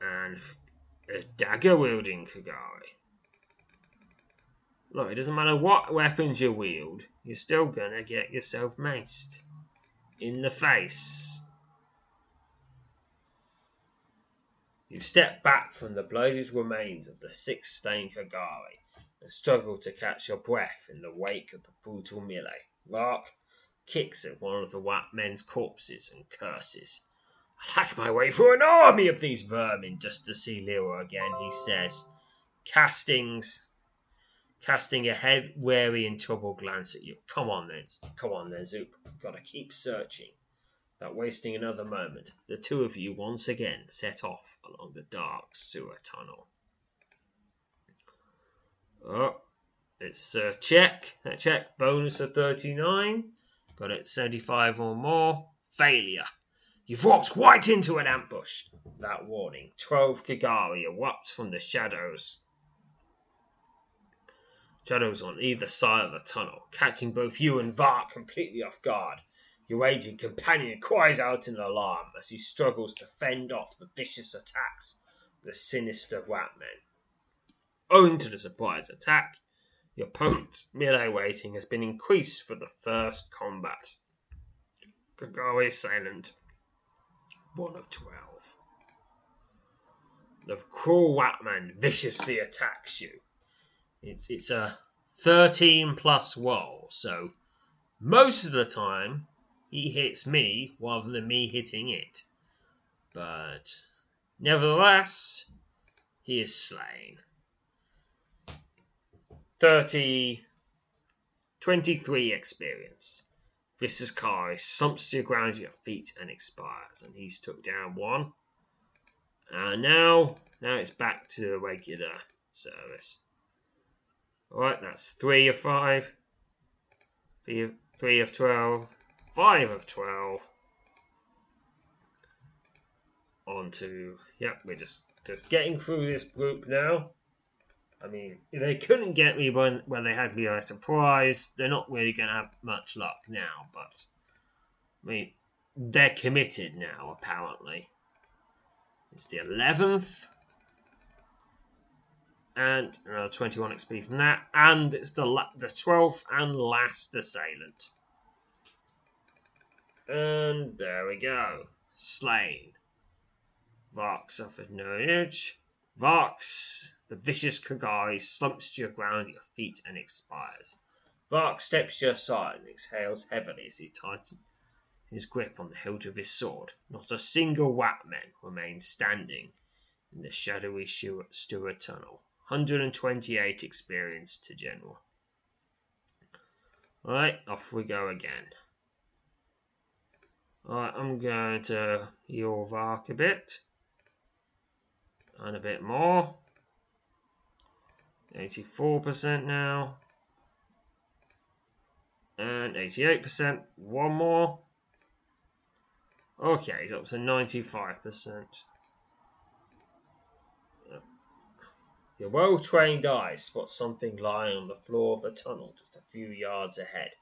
and a dagger wielding Kogari. Look, it doesn't matter what weapons you wield, you're still gonna get yourself maced in the face. You step back from the bloated remains of the six stained Kogari and struggle to catch your breath in the wake of the brutal melee. Vark kicks at one of the white men's corpses and curses. I'd hack my way through an army of these vermin just to see Leroy again, he says, castings, casting a head wary and troubled glance at you. Come on then, come on then, Zoop. Gotta keep searching. Without wasting another moment, the two of you once again set off along the dark sewer tunnel. Oh, it's a check. A check bonus of 39. Got it 75 or more. Failure. You've walked right into an ambush. That warning, twelve Kogari erupt from the shadows. Shadows on either side of the tunnel, catching both you and Vark completely off guard. Your aging companion cries out in alarm as he struggles to fend off the vicious attacks of the sinister Ratmen. Owing to the surprise attack, your opponent's melee rating has been increased for the first combat. Kogari silent one of twelve. The cruel Watman viciously attacks you. It's it's a thirteen plus roll, so most of the time he hits me rather than me hitting it. But nevertheless, he is slain. 30 23 experience. Vicious Kai slumps to the ground at your feet and expires, and he's took down one. And now, now it's back to the regular service. Alright, that's three of five, three of, three of twelve, five of twelve. On to, yep, we're just, just getting through this group now. I mean, they couldn't get me when, when they had me by surprise. They're not really going to have much luck now, but I mean, they're committed now, apparently. It's the 11th. And another 21 XP from that. And it's the, the 12th and last assailant. And there we go. Slain. Vark suffered no damage. Vark's the vicious Kogari slumps to your ground at your feet and expires. Vark steps to your side and exhales heavily as he tightens his grip on the hilt of his sword. Not a single Watman remains standing in the shadowy Stewart tunnel. 128 experience to General. Alright, off we go again. Alright, I'm going to heal Vark a bit. And a bit more. 84% now. And 88%. One more. Okay, he's up to 95%. Your well trained eye spots something lying on the floor of the tunnel just a few yards ahead.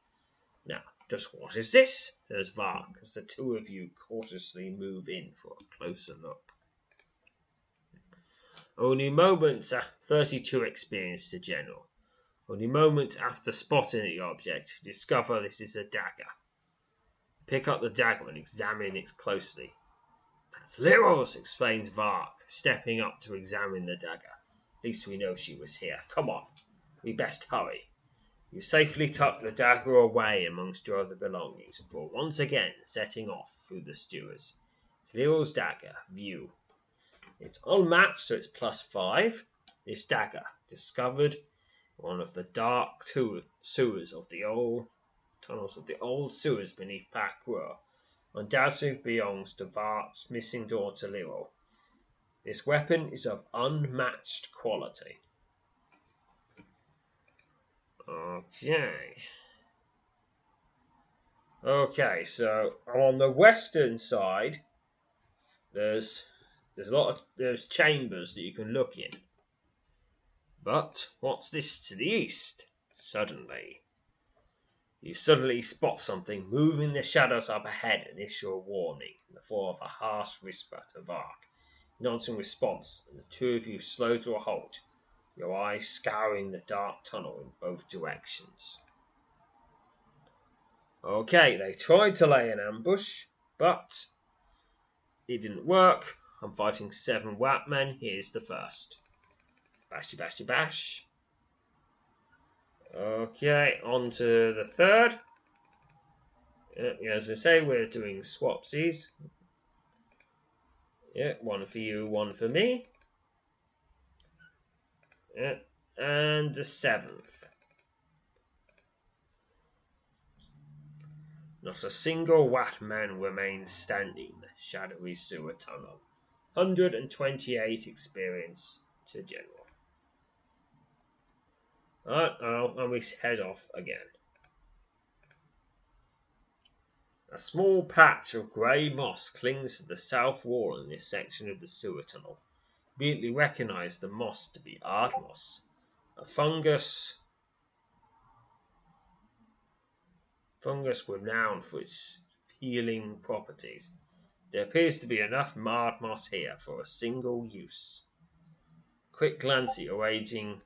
Just what is this? says Vark as the two of you cautiously move in for a closer look. Only moments after 32 experienced to General. Only moments after spotting the object, discover it is a dagger. Pick up the dagger and examine it closely. That's Liros, explains Vark, stepping up to examine the dagger. At least we know she was here. Come on, we best hurry. You safely tuck the dagger away amongst your other belongings before once again setting off through the sewers. Lero's dagger, view. It's unmatched, so it's plus five. This dagger, discovered one of the dark sewers of the old tunnels of the old sewers beneath Pack undoubtedly belongs to Vark's missing daughter Lero. This weapon is of unmatched quality. Okay. Okay, so on the western side, there's there's a lot of there's chambers that you can look in. But what's this to the east? Suddenly, you suddenly spot something moving the shadows up ahead and issue a warning in the form of a harsh whisper to Vark nods in response, and the two of you slow to a halt, your eyes scouring the dark tunnel in both directions. Okay, they tried to lay an ambush, but it didn't work. I'm fighting seven Wap men. Here's the first. Bashy, bashy, bash. Okay, on to the third. as we say, we're doing swapsies. Yeah, one for you, one for me. And the seventh. Not a single white Watman remains standing in the shadowy sewer tunnel. 128 experience to general. Alright, oh, and we head off again. A small patch of grey moss clings to the south wall in this section of the sewer tunnel. Immediately recognise the moss to be Ardmoss, a fungus fungus renowned for its healing properties. There appears to be enough marred moss here for a single use. Quick glance at your aging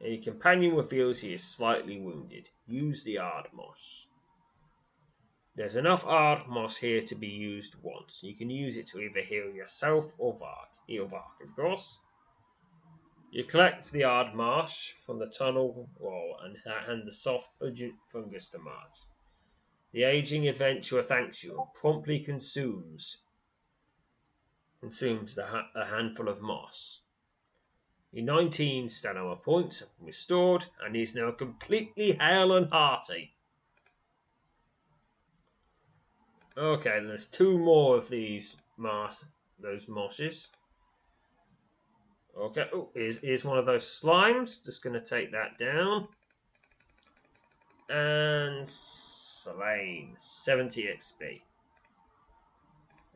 and your companion reveals he is slightly wounded. Use the Ardmoss. There's enough Ardmoss here to be used once. You can use it to either heal yourself or Vark. Heal Vark, of course. You collect the Ardmoss from the tunnel wall and the soft, urgent fungus to March. The aging adventurer thanks you and promptly consumes consumes ha- a handful of moss. Your 19 stamina points have been restored, and is now completely hale and hearty. Okay, there's two more of these mass, those moshes. Okay, oh, here's, here's one of those slimes. Just going to take that down. And slain. 70 XP.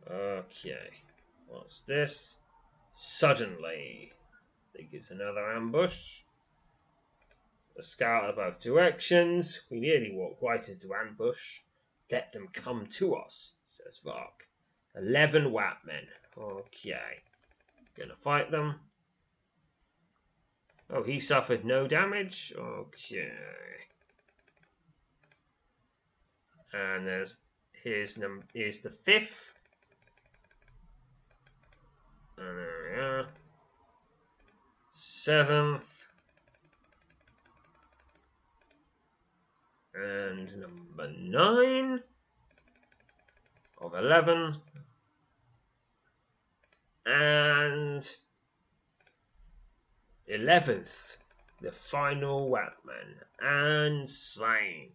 Okay. What's this? Suddenly. Think it's another ambush. A scout in both directions. We nearly walked right into ambush. Let them come to us, says Vark. Eleven Watmen. Okay. Gonna fight them. Oh, he suffered no damage? Okay. And there's here's num here's the fifth. And there we are. seventh. And number nine of eleven. And eleventh, the final Whackman and slain.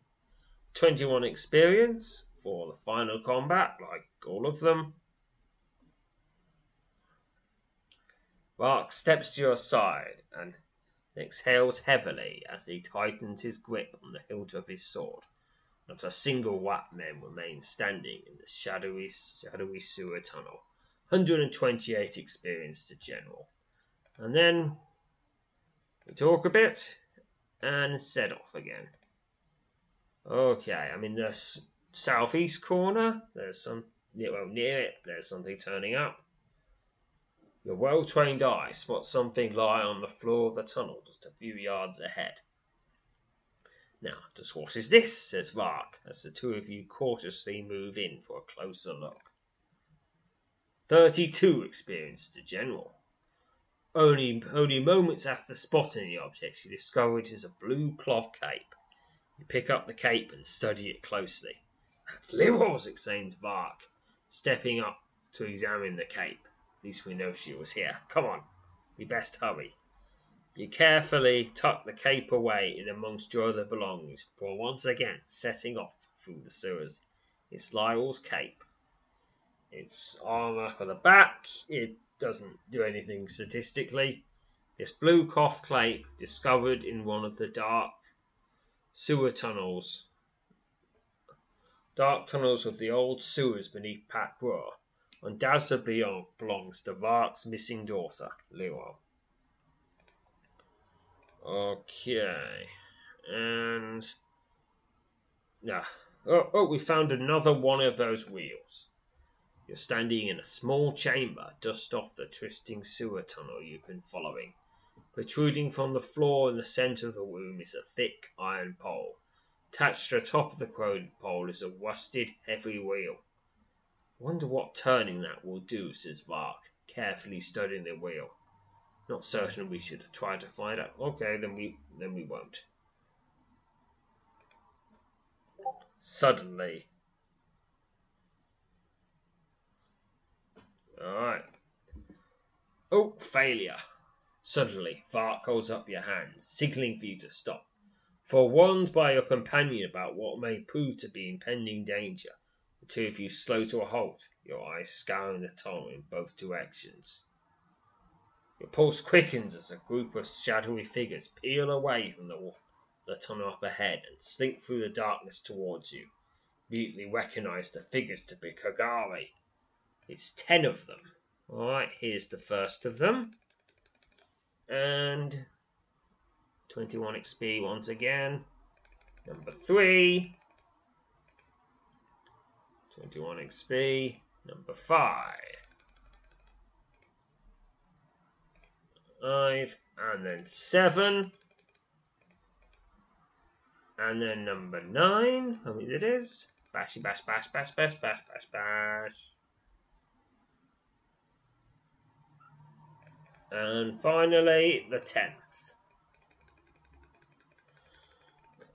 21 experience for the final combat, like all of them. Mark steps to your side and exhales heavily as he tightens his grip on the hilt of his sword. Not a single white man remains standing in the shadowy, shadowy sewer tunnel. 128 experience to general. And then we talk a bit and set off again. Okay, I'm in the southeast corner. There's some, well, near it, there's something turning up. Your well trained eye spots something lie on the floor of the tunnel just a few yards ahead. Now, just what is this? says Vark, as the two of you cautiously move in for a closer look. 32 experienced to general. Only, only moments after spotting the object, you discover it is a blue cloth cape. You pick up the cape and study it closely. That's Liros, exclaims Vark, stepping up to examine the cape. Least we know she was here. Come on, we best hurry. You carefully tuck the cape away in amongst your other belongings before once again setting off through the sewers. It's Lyle's cape. It's armour for the back. It doesn't do anything statistically. This blue cloth cape discovered in one of the dark sewer tunnels. Dark tunnels of the old sewers beneath Pack Roar undoubtedly belongs to Vark's missing daughter, Leo. Okay. And. Yeah. Oh, oh, we found another one of those wheels. You're standing in a small chamber just off the twisting sewer tunnel you've been following. Protruding from the floor in the centre of the room is a thick iron pole. Attached to the top of the corroded pole is a rusted, heavy wheel. Wonder what turning that will do, says Vark, carefully studying the wheel. Not certain we should try to find out. Okay, then we then we won't. Suddenly. Alright. Oh, failure. Suddenly, Vark holds up your hands, signaling for you to stop. Forewarned by your companion about what may prove to be impending danger, two of you slow to a halt, your eyes scouring the tunnel in both directions. Your pulse quickens as a group of shadowy figures peel away from the, the tunnel up ahead and slink through the darkness towards you. Immediately recognize the figures to be Kogari. It's ten of them. Alright, here's the first of them. And 21 XP once again. Number three. 21 XP. Number five. Five. And then seven. And then number nine. How many it is? Bashy bash bash bash bash bash bash bash. And finally, the tenth.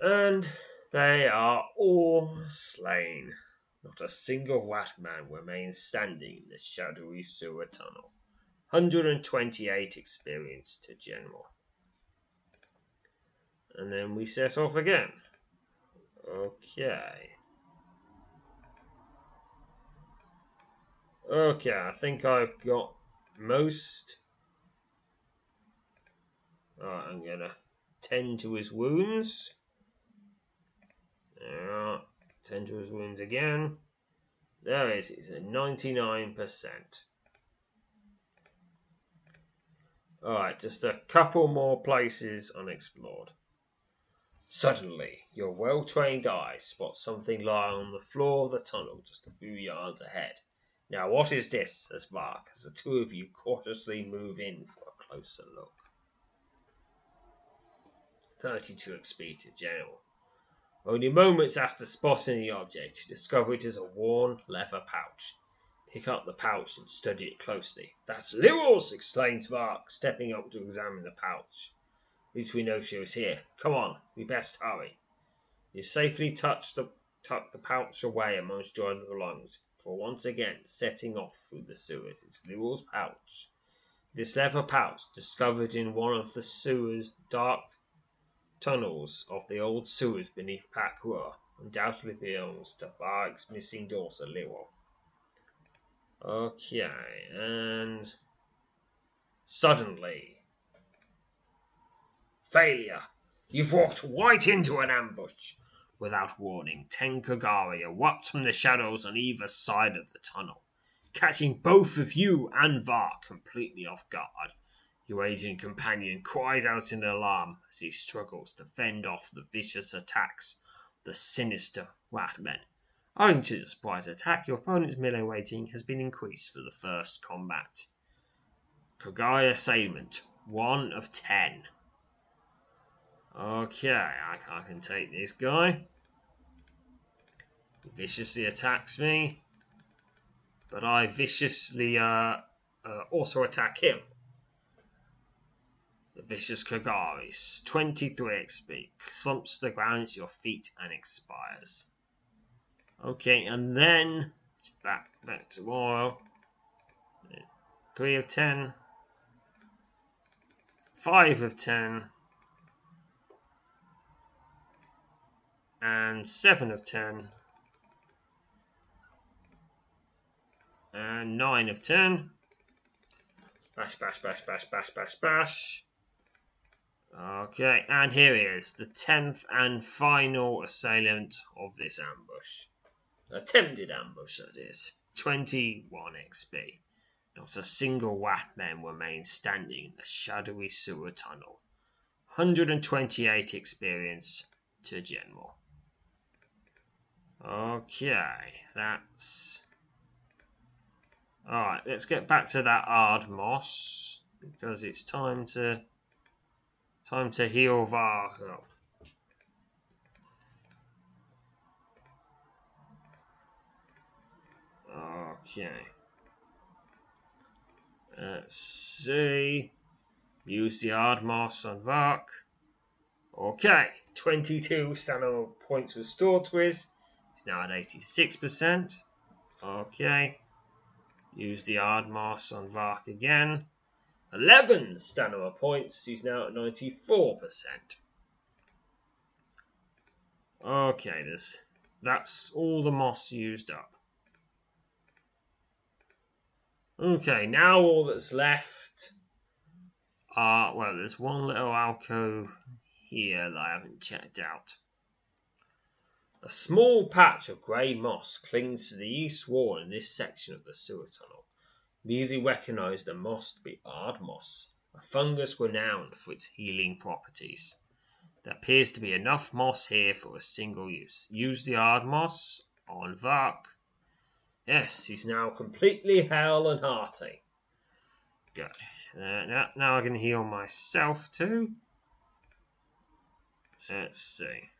And they are all slain. Not a single rat man remains standing in the shadowy sewer tunnel. 128 experience to general. And then we set off again. Okay. Okay, I think I've got most. I'm gonna tend to his wounds. Yeah, tend to his wounds again. There it is, it's a 99%. Alright, just a couple more places unexplored. Suddenly, your well trained eye spots something lying on the floor of the tunnel just a few yards ahead. Now, what is this? says Mark as the two of you cautiously move in for a closer look. 32 XP to General. Only moments after spotting the object, discover it is a worn leather pouch. pick up the pouch and study it closely. That's Lewis! exclaims Vark, stepping up to examine the pouch. At least we know she was here. Come on, we best hurry. You safely touch the tuck the pouch away amongst your other belongings, for once again setting off through the sewers. It's Lewis' pouch. This leather pouch, discovered in one of the sewers dark tunnels of the old sewers beneath Pakua, undoubtedly belongs to Vark's missing daughter, Lewis. Okay, and suddenly, failure. You've walked right into an ambush. Without warning, ten Kogari erupt from the shadows on either side of the tunnel, catching both of you and Vark completely off guard. Your Asian companion cries out in alarm as he struggles to fend off the vicious attacks of the sinister Ratmen. Owing to the surprise attack, your opponent's melee rating has been increased for the first combat. Kogari assailant, 1 of 10. Okay, I, I can take this guy. He viciously attacks me, but I viciously uh, uh, also attack him. Vicious Kogaris, 23 XP, clumps the ground at your feet and expires. Okay, and then it's back back to oil. Three of ten. Five of ten. And seven of ten. And nine of ten. Bash, bash, bash, bash, bash, bash, bash. Okay, and here he is, the tenth and final assailant of this ambush. Attempted ambush, that is. 21 XP. Not a single Watman remains standing in the shadowy sewer tunnel. 128 experience to general. Okay, that's. Alright, let's get back to that Ardmos because it's time to time to heal Vark up. Okay. Let's see. Use the Ardmos on Vark. Okay. 22 stamina points restored to his. He's now at 86%. Okay. Use the Ardmos on Vark again. 11 stamina points. He's now at 94%. Okay, this that's all the moss used up. Okay, now all that's left are well, there's one little alcove here that I haven't checked out. A small patch of grey moss clings to the east wall in this section of the sewer tunnel. Immediately recognise the moss to be Ardmos, a fungus renowned for its healing properties. There appears to be enough moss here for a single use. Use the Ardmos on Vark Yes, he's now completely hale and hearty. Good. Uh, now, now I can heal myself too. Let's see.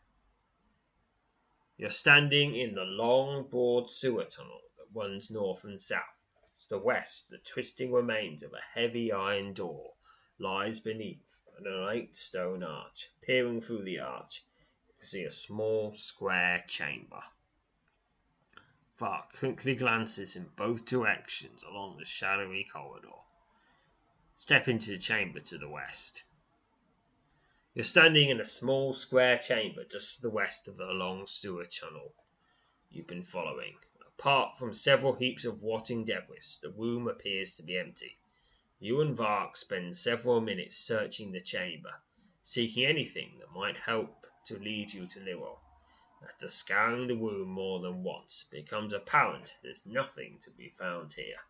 You're standing in the long, broad sewer tunnel that runs north and south. To the west, the twisting remains of a heavy iron door lies beneath an ornate stone arch. Peering through the arch, you can see a small square chamber. Vark quickly glances in both directions along the shadowy corridor. Step into the chamber to the west. You're standing in a small square chamber just to the west of the long sewer tunnel you've been following. Apart from several heaps of rotting debris, the room appears to be empty. You and Vark spend several minutes searching the chamber, seeking anything that might help to lead you to Nero. After scouring the room more than once, it becomes apparent there's nothing to be found here.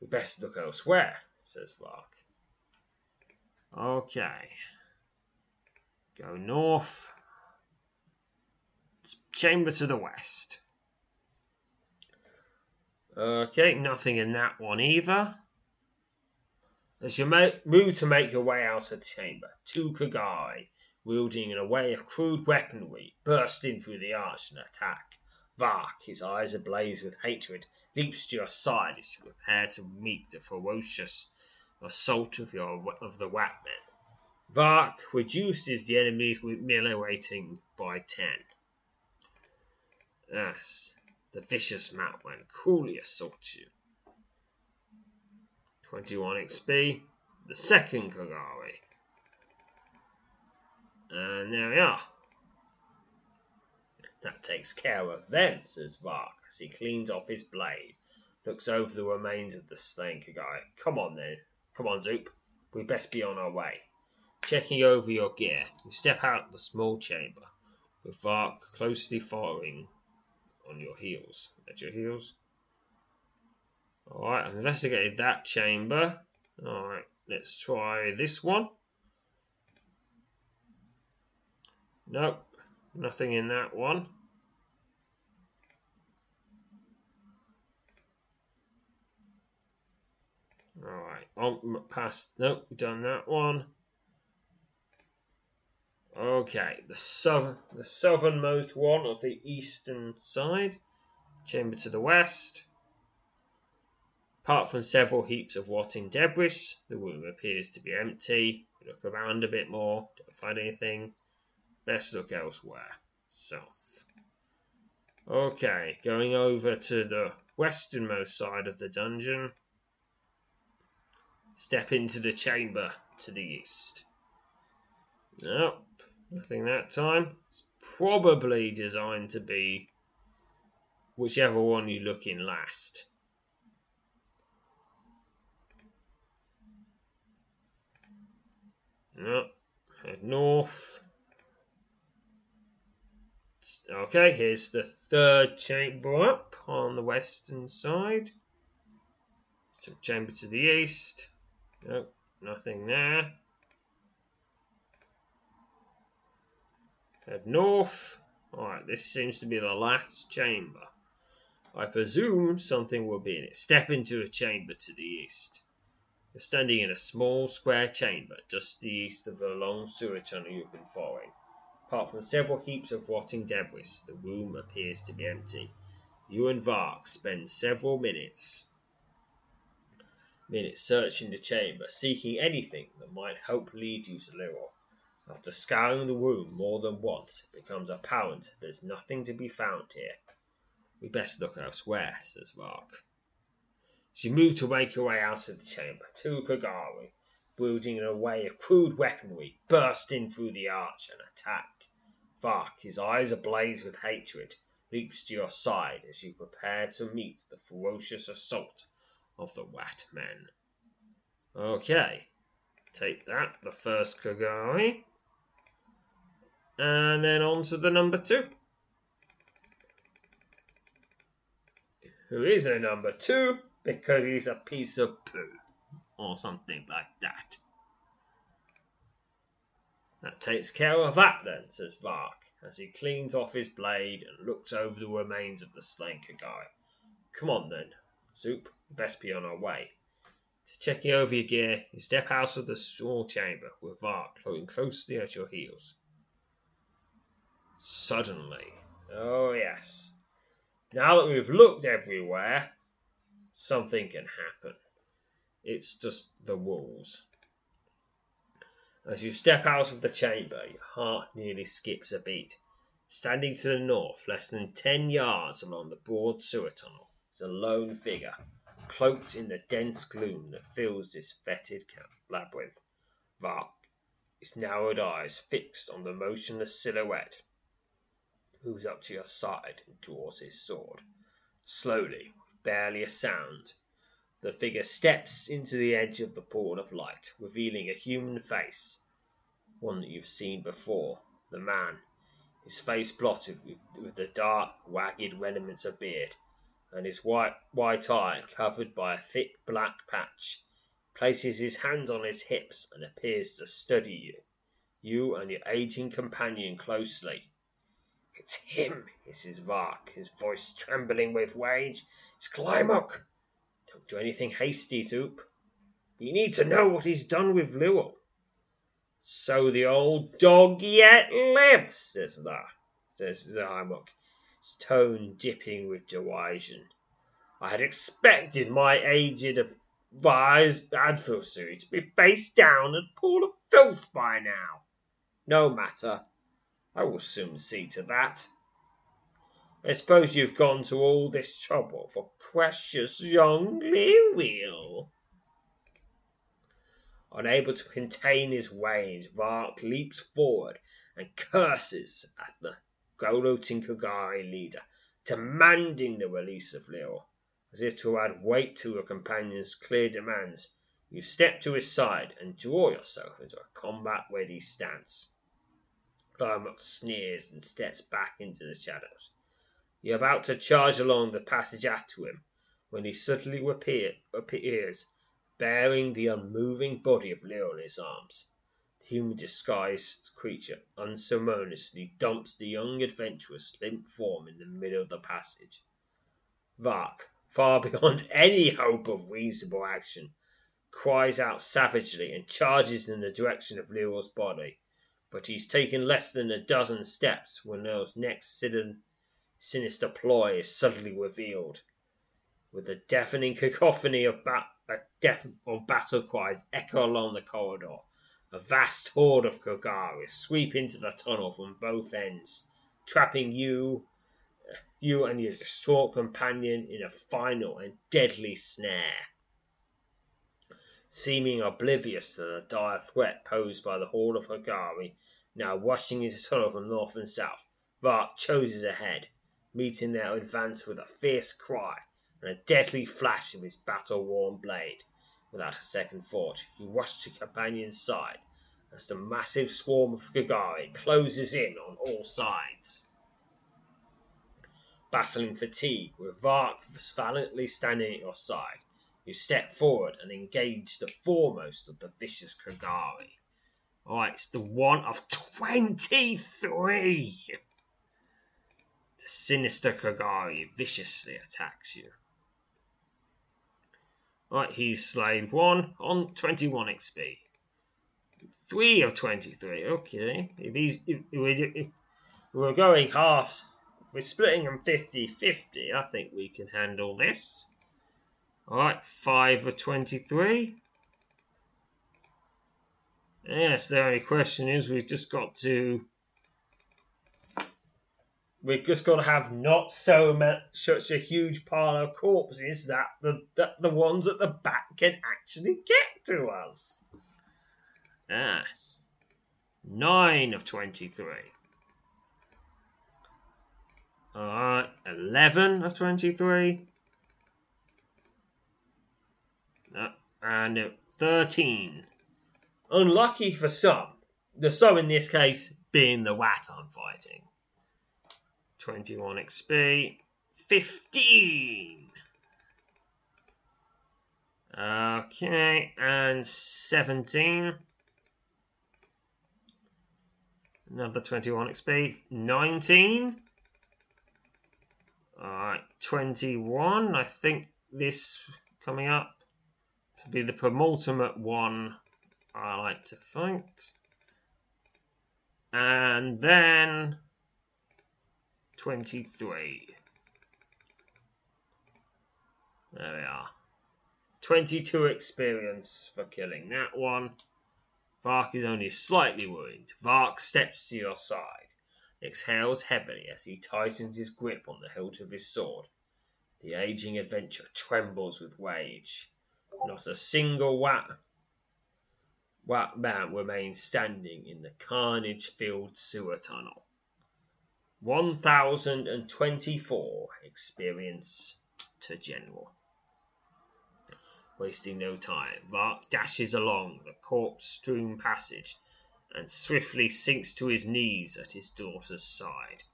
We best look elsewhere, says Vark. Okay. Go north. Chamber to the west. Okay, nothing in that one either. As you move to make your way out of the chamber, two Kogari wielding an array of crude weaponry, burst in through the arch and attack. Vark, his eyes ablaze with hatred, leaps to your side as you prepare to meet the ferocious assault of your of the Watmen. Vark reduces the enemy's melee rating by 10. Yes, the vicious Matwen coolly assaults you. 21 XP, the second Kogari. And there we are. That takes care of them, says Vark as he cleans off his blade, looks over the remains of the slain Kogari. Come on then, come on, Zoop, we best be on our way. Checking over your gear, you step out of the small chamber, with Vark closely following on your heels. At your heels. Alright, I've investigated that chamber. Alright, let's try this one. Nope, nothing in that one. Alright, on past. Nope, done that one. Okay, the southern, the southernmost one of the eastern side, chamber to the west. Apart from several heaps of rotting debris, the room appears to be empty. Look around a bit more, don't find anything. Best look elsewhere. South. Okay, going over to the westernmost side of the dungeon. Step into the chamber to the east. Nope, nothing that time. It's probably designed to be whichever one you look in last. No, head north. Okay, here's the third chamber up on the western side. Chamber to the east. Nope, nothing there. Head north. Alright, this seems to be the last chamber. I presume something will be in it. Step into a chamber to the east. You're standing in a small square chamber just to the east of the long sewer tunnel you've been following. Apart from several heaps of rotting debris, the room appears to be empty. You and Vark spend several minutes minutes searching the chamber, seeking anything that might help lead you to Lyrel. After scouring the room more than once, it becomes apparent there's nothing to be found here. We best look elsewhere, says Vark. She moved to make her way out of the chamber. Two Kogari, wielding an array of crude weaponry, burst in through the arch and attack. Vark, his eyes ablaze with hatred, leaps to your side as you prepare to meet the ferocious assault of the Wat Men. Okay, take that, the first Kogari. And then on to the number two. Who is a number two? because he's a piece of poo or something like that. That takes care of that then, says Vark, as he cleans off his blade and looks over the remains of the slain Kogari. Come on then, Zoop, best be on our way. To checking over your gear, you step out of the small chamber with Vark floating closely at your heels. Suddenly, oh yes, now that we've looked everywhere, something can happen. It's just the walls. As you step out of the chamber, your heart nearly skips a beat. Standing to the north, less than ten yards along the broad sewer tunnel, is a lone figure, cloaked in the dense gloom that fills this fetid labyrinth. Vark, its narrowed eyes fixed on the motionless silhouette, moves up to your side and draws his sword. Slowly, with barely a sound. The figure steps into the edge of the pool of light, revealing a human face, one that you've seen before. The man, his face blotted with, with the dark, ragged remnants of beard, and his white, white eye covered by a thick black patch, places his hands on his hips and appears to study you, you and your aging companion closely. It's him, hisses Vark, his voice trembling with rage. It's Glymook. Don't do anything hasty, Zoop. We need to know what he's done with Lyrel. So the old dog yet lives, says Glymook, his tone dipping with derision. I had expected my aged advised adversary to be face down in a pool of filth by now. No matter. I will soon see to that. I suppose you've gone to all this trouble for precious young Leewill. Unable to contain his rage, Vark leaps forward and curses at the gloating Kogari leader, demanding the release of Lil. As if to add weight to your companion's clear demands, you step to his side and draw yourself into a combat ready stance. Vermont sneers and steps back into the shadows. You're about to charge along the passage after him when he suddenly appear, appears, bearing the unmoving body of Leo in his arms. The human disguised creature unceremoniously dumps the young adventurer's limp form in the middle of the passage. Vark, far beyond any hope of reasonable action, cries out savagely and charges in the direction of Leroy's body. But he's taken less than a dozen steps when Leroy's next sinister ploy is suddenly revealed. With a deafening cacophony of, battle cries echo along the corridor, a vast horde of Kogaris sweep into the tunnel from both ends, trapping you you and your distraught companion in a final and deadly snare. Seeming oblivious to the dire threat posed by the horde of Kogari now rushing into tunnel from north and south, Vark chooses ahead, meeting their advance with a fierce cry and a deadly flash of his battle worn blade. Without a second thought, he rushed to companion's side as the massive swarm of Kogari closes in on all sides battling fatigue, with Vark valiantly standing at your side. You step forward and engage the foremost of the vicious Kogari. Alright, it's the one of 23! The sinister Kogari viciously attacks you. Right, he's slain one on 21 XP. Three of 23, okay. If, he's, if, if we're going halves we're splitting them 50 50. I think we can handle this. Alright, 5 of 23. Yes, the only question is we've just got to. We've just got to have not so much such a huge pile of corpses that the that the ones at the back can actually get to us. Yes. Nine of twenty-three. Alright, 11 of 23. And 13. Unlucky for some. The some in this case being the rat I'm fighting. 21 XP. 15. Okay, and 17. Another 21 XP. 19. Alright, 21. I think this coming up to be the penultimate one I like to fight. And then 23. There we are. 22 experience for killing that one. Vark is only slightly wounded. Vark steps to your side exhales heavily as he tightens his grip on the hilt of his sword. The aging adventurer trembles with rage. Not a single wat, wat man remains standing in the carnage filled sewer tunnel. 1024 experience to General. Wasting no time, Vark dashes along the corpse strewn passage and swiftly sinks to his knees at his daughter's side.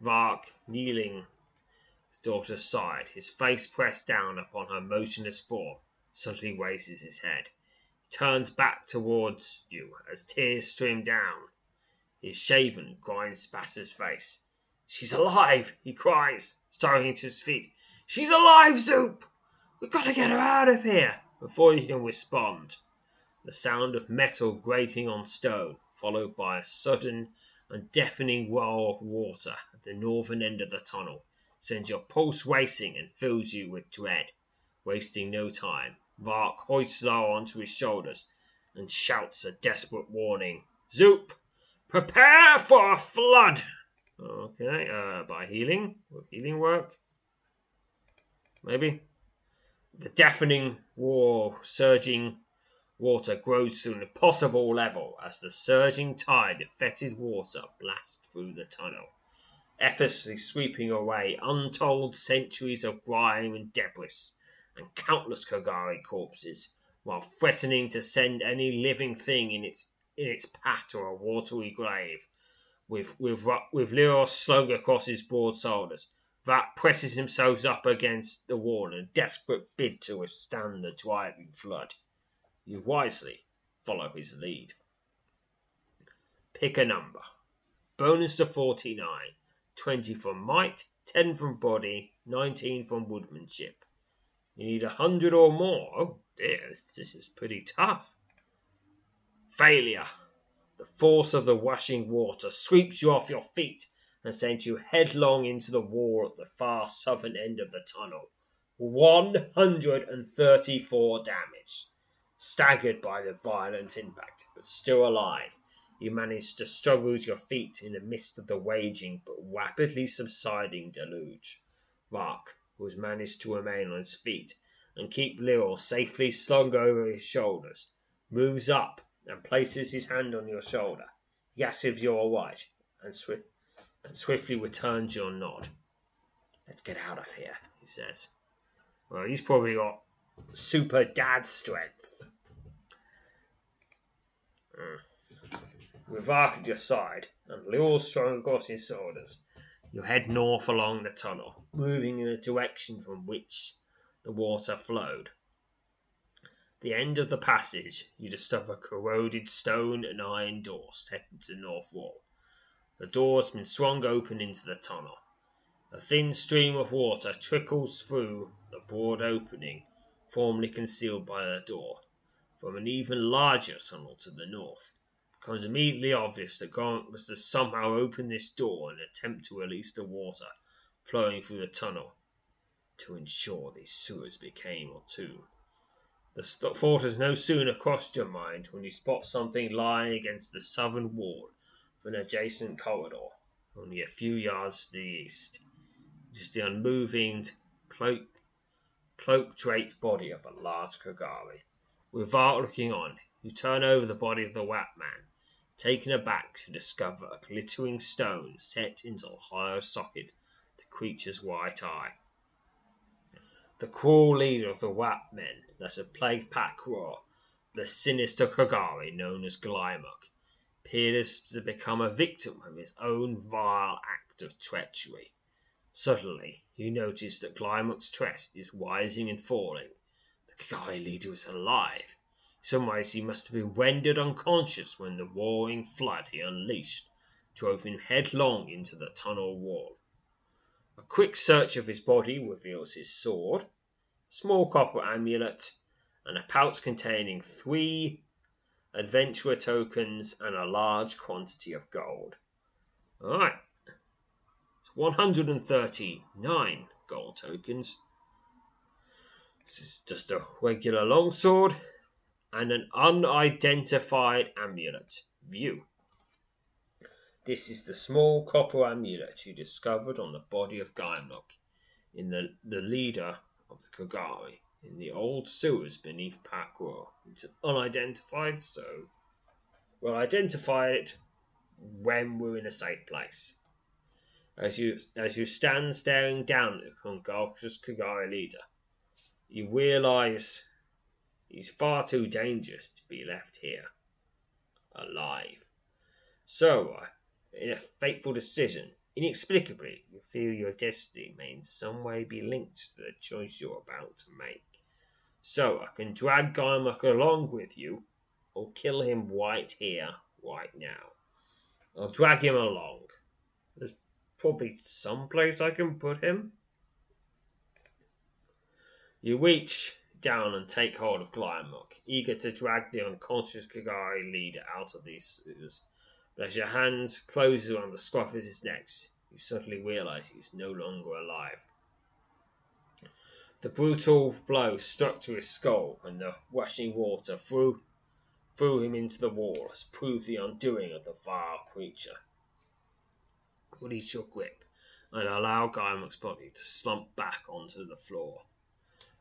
Vark, kneeling his daughter's side, his face pressed down upon her motionless form, suddenly raises his head. He turns back towards you as tears stream down. His shaven, grind spattered face. She's alive! he cries, starting to his feet. She's alive, Zoop! We've got to get her out of here before you can respond the sound of metal grating on stone, followed by a sudden and deafening roar of water at the northern end of the tunnel, sends your pulse racing and fills you with dread. Wasting no time, Vark hoists Lowell onto his shoulders and shouts a desperate warning. Zoop, prepare for a flood! Okay, uh, by healing? Will healing work? Maybe? The deafening roar, surging water grows to an impossible level as the surging tide of fetid water blasts through the tunnel, effortlessly sweeping away untold centuries of grime and debris and countless Kogari corpses, while threatening to send any living thing in its in its path to a watery grave. With with with Leros slung across his broad shoulders, Vat presses himself up against the wall in a desperate bid to withstand the driving flood. You wisely follow his lead. Pick a number. Bonus to 49. 20 from might, 10 from body, 19 from woodmanship. You need a hundred or more. Oh dear, this, this is pretty tough. Failure. The force of the washing water sweeps you off your feet and sends you headlong into the wall at the far southern end of the tunnel. 134 damage. Staggered by the violent impact, but still alive, you manage to struggle to your feet in the midst of the waging but rapidly subsiding deluge. Vark, who has managed to remain on his feet and keep Lil safely slung over his shoulders, moves up and places his hand on your shoulder. Asks if you're all right and, swi- and swiftly returns your nod. Let's get out of here, he says. Well, he's probably got super dad strength. Mm. With Vark at your side and Lil strung across his shoulders, you head north along the tunnel, moving in the direction from which the water flowed. The end of the passage, you discover corroded stone and iron door set into the north wall. The door has been swung open into the tunnel. A thin stream of water trickles through the broad opening formerly concealed by the door. From an even larger tunnel to the north, becomes immediately obvious that Garnet must have somehow opened this door in an attempt to release the water flowing through the tunnel to ensure these sewers became a tomb. The thought has no sooner crossed your mind when you spot something lying against the southern wall of an adjacent corridor, only a few yards to the east. It is the unmoving, cloak, cloak draped body of a large Kogari. Without looking on, you turn over the body of the Wat man, taken aback to discover a glittering stone set into a hollow socket the creature's right eye. The cruel leader of the Wat men that had plagued Pakra, the sinister Kogari known as Glymuk, appears to become a victim of his own vile act of treachery. Suddenly, you notice that Glymuk's chest is rising and falling. The Kogari leader is alive. Some he must have been rendered unconscious when the roaring flood he unleashed drove him headlong into the tunnel wall. A quick search of his body reveals his sword, a small copper amulet, and a pouch containing three adventurer tokens and a large quantity of gold. Alright. It's 139 gold tokens. This is just a regular longsword and an unidentified amulet. View. This is the small copper amulet you discovered on the body of Gaimlok in the, the leader of the Kogari in the old sewers beneath Pakwa. It's unidentified, so we'll identify it when we're in a safe place. As you as you stand staring down at Kongalka's Kogari leader, you realise he's far too dangerous to be left here alive. So, uh, in a fateful decision, inexplicably, you feel your destiny may in some way be linked to the choice you're about to make. So, I can drag Gaimak along with you, or kill him right here, right now. I'll drag him along. There's probably some place I can put him. You reach down and take hold of Glyamok, eager to drag the unconscious Kogari leader out of these sewers. But as your hand closes around the scruff of his neck, you suddenly realize he is no longer alive. The brutal blow struck to his skull, and the rushing water threw, threw him into the wall, as proved the undoing of the vile creature. Release your grip and allow Guymock's body to slump back onto the floor.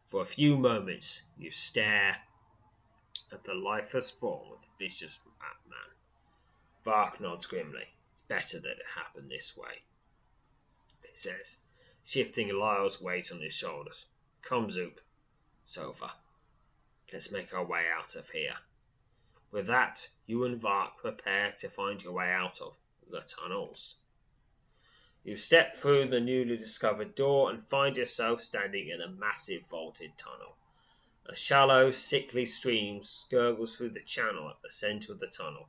For a few moments, you stare at the lifeless form of the vicious man. Vark nods grimly. It's better that it happened this way, he says, shifting Lyle's weight on his shoulders. Come, Zoop. It's over. Let's make our way out of here. With that, you and Vark prepare to find your way out of the tunnels. You step through the newly discovered door and find yourself standing in a massive vaulted tunnel. A shallow, sickly stream gurgles through the channel at the center of the tunnel,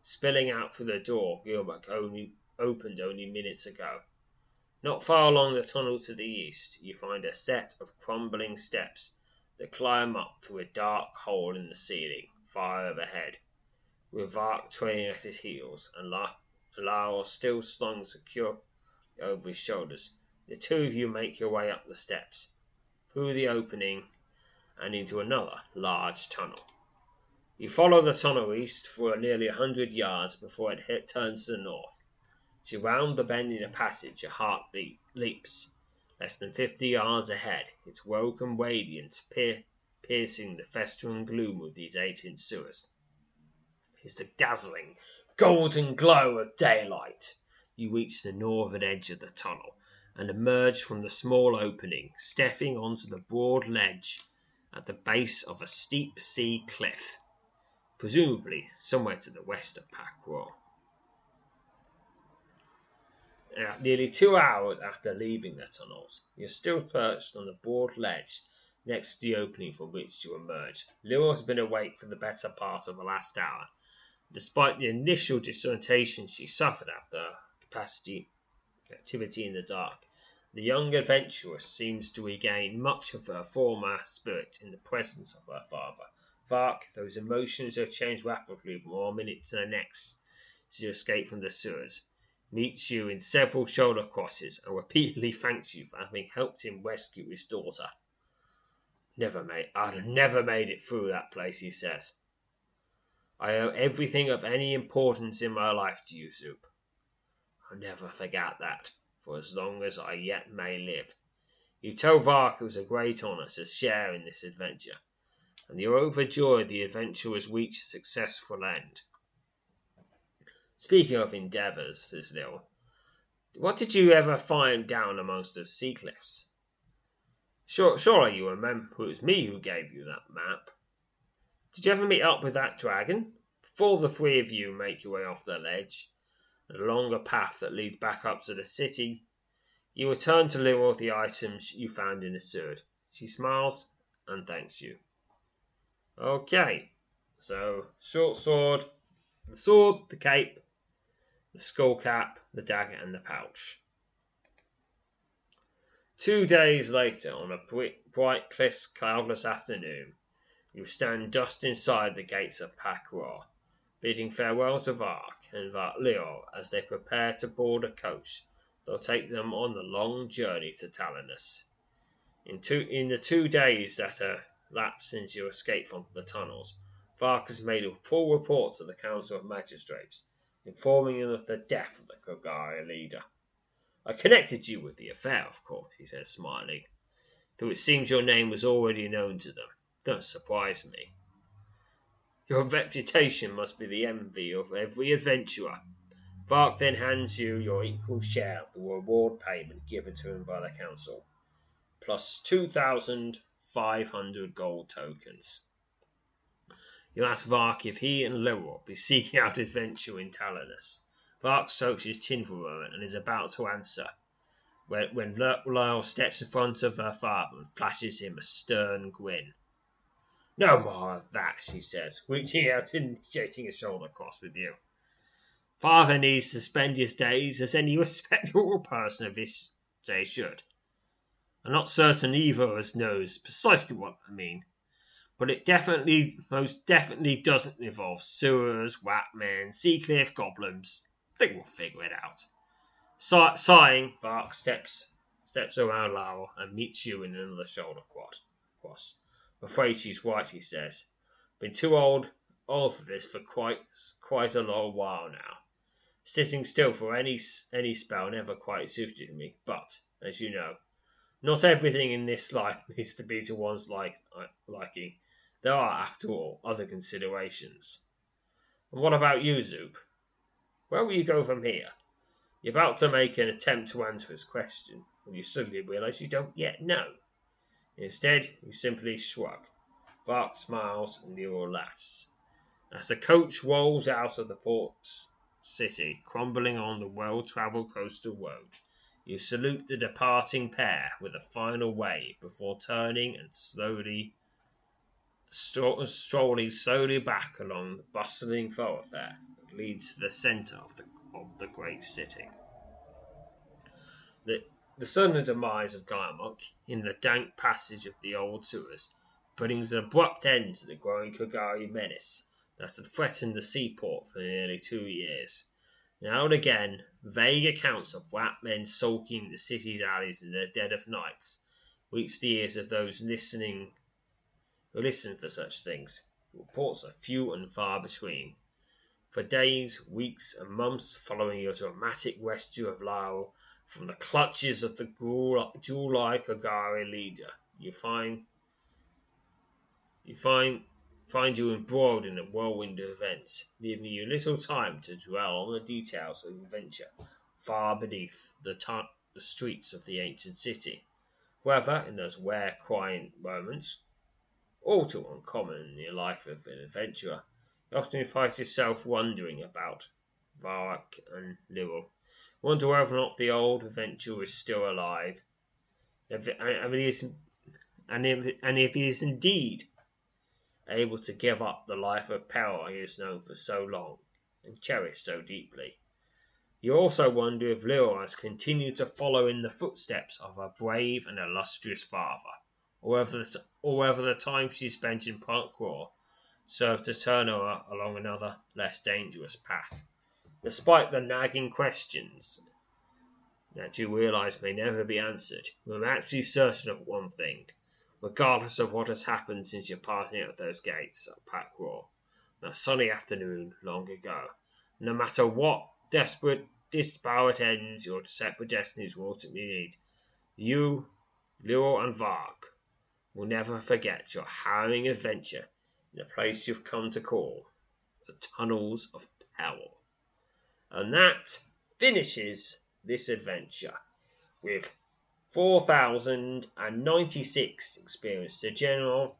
spilling out through the door Gilbert only opened only minutes ago. Not far along the tunnel to the east, you find a set of crumbling steps that climb up through a dark hole in the ceiling, far overhead, with Vark trailing at his heels and Lyle still slung secure over his shoulders. The two of you make your way up the steps, through the opening, and into another large tunnel. You follow the tunnel east for nearly a hundred yards before it hit, turns to the north. As you round the bend in a passage, your heartbeat leaps. Less than fifty yards ahead, its welcome radiance pier- piercing the festering gloom of these eight-inch sewers. Is the dazzling, golden glow of daylight. You reach the northern edge of the tunnel and emerge from the small opening, stepping onto the broad ledge at the base of a steep sea cliff, presumably somewhere to the west of Pakwa. Now, uh, nearly two hours after leaving the tunnels, you're still perched on the broad ledge next to the opening from which you emerge. Lyra has been awake for the better part of the last hour. Despite the initial disorientation she suffered after capacity activity in the dark, the young adventuress seems to regain much of her former spirit in the presence of her father. Vark, those emotions have changed rapidly from one minute to the next as you escape from the sewers meets you in several shoulder crosses and repeatedly thanks you for having helped him rescue his daughter. Never made I'd have never made it through that place, he says. I owe everything of any importance in my life to you, Zoop. I'll never forget that, for as long as I yet may live. You tell Vark it was a great honour to share in this adventure, and you're overjoyed the adventure has reached a successful end. Speaking of endeavours, says Lil, what did you ever find down amongst the sea cliffs? Sure, surely you remember it was me who gave you that map. Did you ever meet up with that dragon? Before the three of you make your way off the ledge, a path that leads back up to the city, you return to Lil the items you found in the sewer. She smiles and thanks you. Okay, so short sword, the sword, the cape, the skull cap, the dagger, and the pouch. Two days later, on a bright, cloudless afternoon, you stand just inside the gates of Pakra, bidding farewell to Vark and Leo as they prepare to board a coach that'll take them on the long journey to Talanus. In, two, in the two days that have lapsed since your escape from the tunnels, Vark has made a full report to the Council of Magistrates informing them of the death of the Kogari leader. I connected you with the affair, of course, he said, smiling, though it seems your name was already known to them. Don't surprise me. Your reputation must be the envy of every adventurer. Vark then hands you your equal share of the reward payment given to him by the council, plus 2,500 gold tokens. You ask Vark if he and Leroy be seeking out adventure in Talanus. Vark strokes his chin for a moment and is about to answer when, when Lyle steps in front of her father and flashes him a stern grin. No more of that, she says, reaching out and initiating a shoulder cross with you. Father needs to spend his days as any respectable person of his day should. I'm not certain either of us knows precisely what I mean but it definitely, most definitely doesn't involve sewers, Watman, Seacliff, goblins. I think we'll figure it out. Si- sighing, Vark steps steps around Laurel and meets you in another shoulder quad. cross. I'm afraid she's right, he says. Been too old for this for quite quite a long while now. Sitting still for any spell never quite suited me, but as you know, not everything in this life needs to be to one's liking. There are, after all, other considerations. And what about you, Zoop? Where will you go from here? You're about to make an attempt to answer his question when you suddenly realize you don't yet know. Instead, you simply shrug. Vark smiles and Nero laughs. As the coach rolls out of the port city, crumbling on the well travelled coastal road, you salute the departing pair with a final wave before turning and slowly strolling slowly back along the bustling thoroughfare that leads to the centre of the, of the great city. The, the sudden demise of Gaiamuk in the dank passage of the old sewers brings an abrupt end to the growing Kogari menace that had threatened the seaport for nearly two years. Now and again, vague accounts of white men sulking in the city's alleys in the dead of night reach the ears of those listening who listen for such things. Reports are few and far between. For days, weeks, and months following your dramatic rescue of Lyril from the clutches of the jewel-like Kogari leader, you find you find find you embroiled in a whirlwind of events, leaving you little time to dwell on the details of your adventure far beneath the, t- the streets of the ancient city. However, in those rare quiet moments, all too uncommon in the life of an adventurer. You often find yourself wondering about Vark and Lyril. Wonder whether or not the old adventurer is still alive. If, and, if and, if, and if he is indeed able to give up the life of power he has known for so long and cherished so deeply. You also wonder if Lyril has continued to follow in the footsteps of her brave and illustrious father or whether the, or whether the time she spent in Parkroar served to turn her along another, less dangerous path. Despite the nagging questions that you realize may never be answered, you're actually certain of one thing, regardless of what has happened since your parting at those gates at Parkroar, that sunny afternoon long ago. No matter what desperate, disparate ends your separate destinies will ultimately lead, you, Lyril and Vark, will never forget your harrowing adventure in the place you've come to call the Tunnels of Peril. And that finishes this adventure with 4,096 experience to general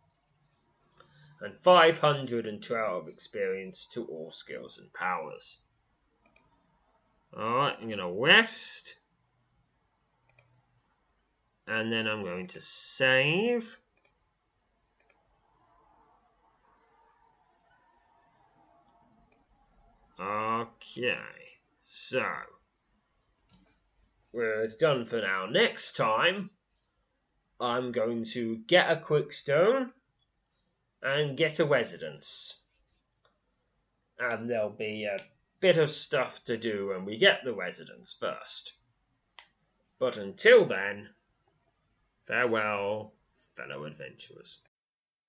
and 512 experience to all skills and powers. Alright, I'm going to rest and then I'm going to save. Okay, so we're done for now. Next time, I'm going to get a quick stone and get a residence. And there'll be a bit of stuff to do when we get the residence first. But until then, Farewell, fellow adventurers.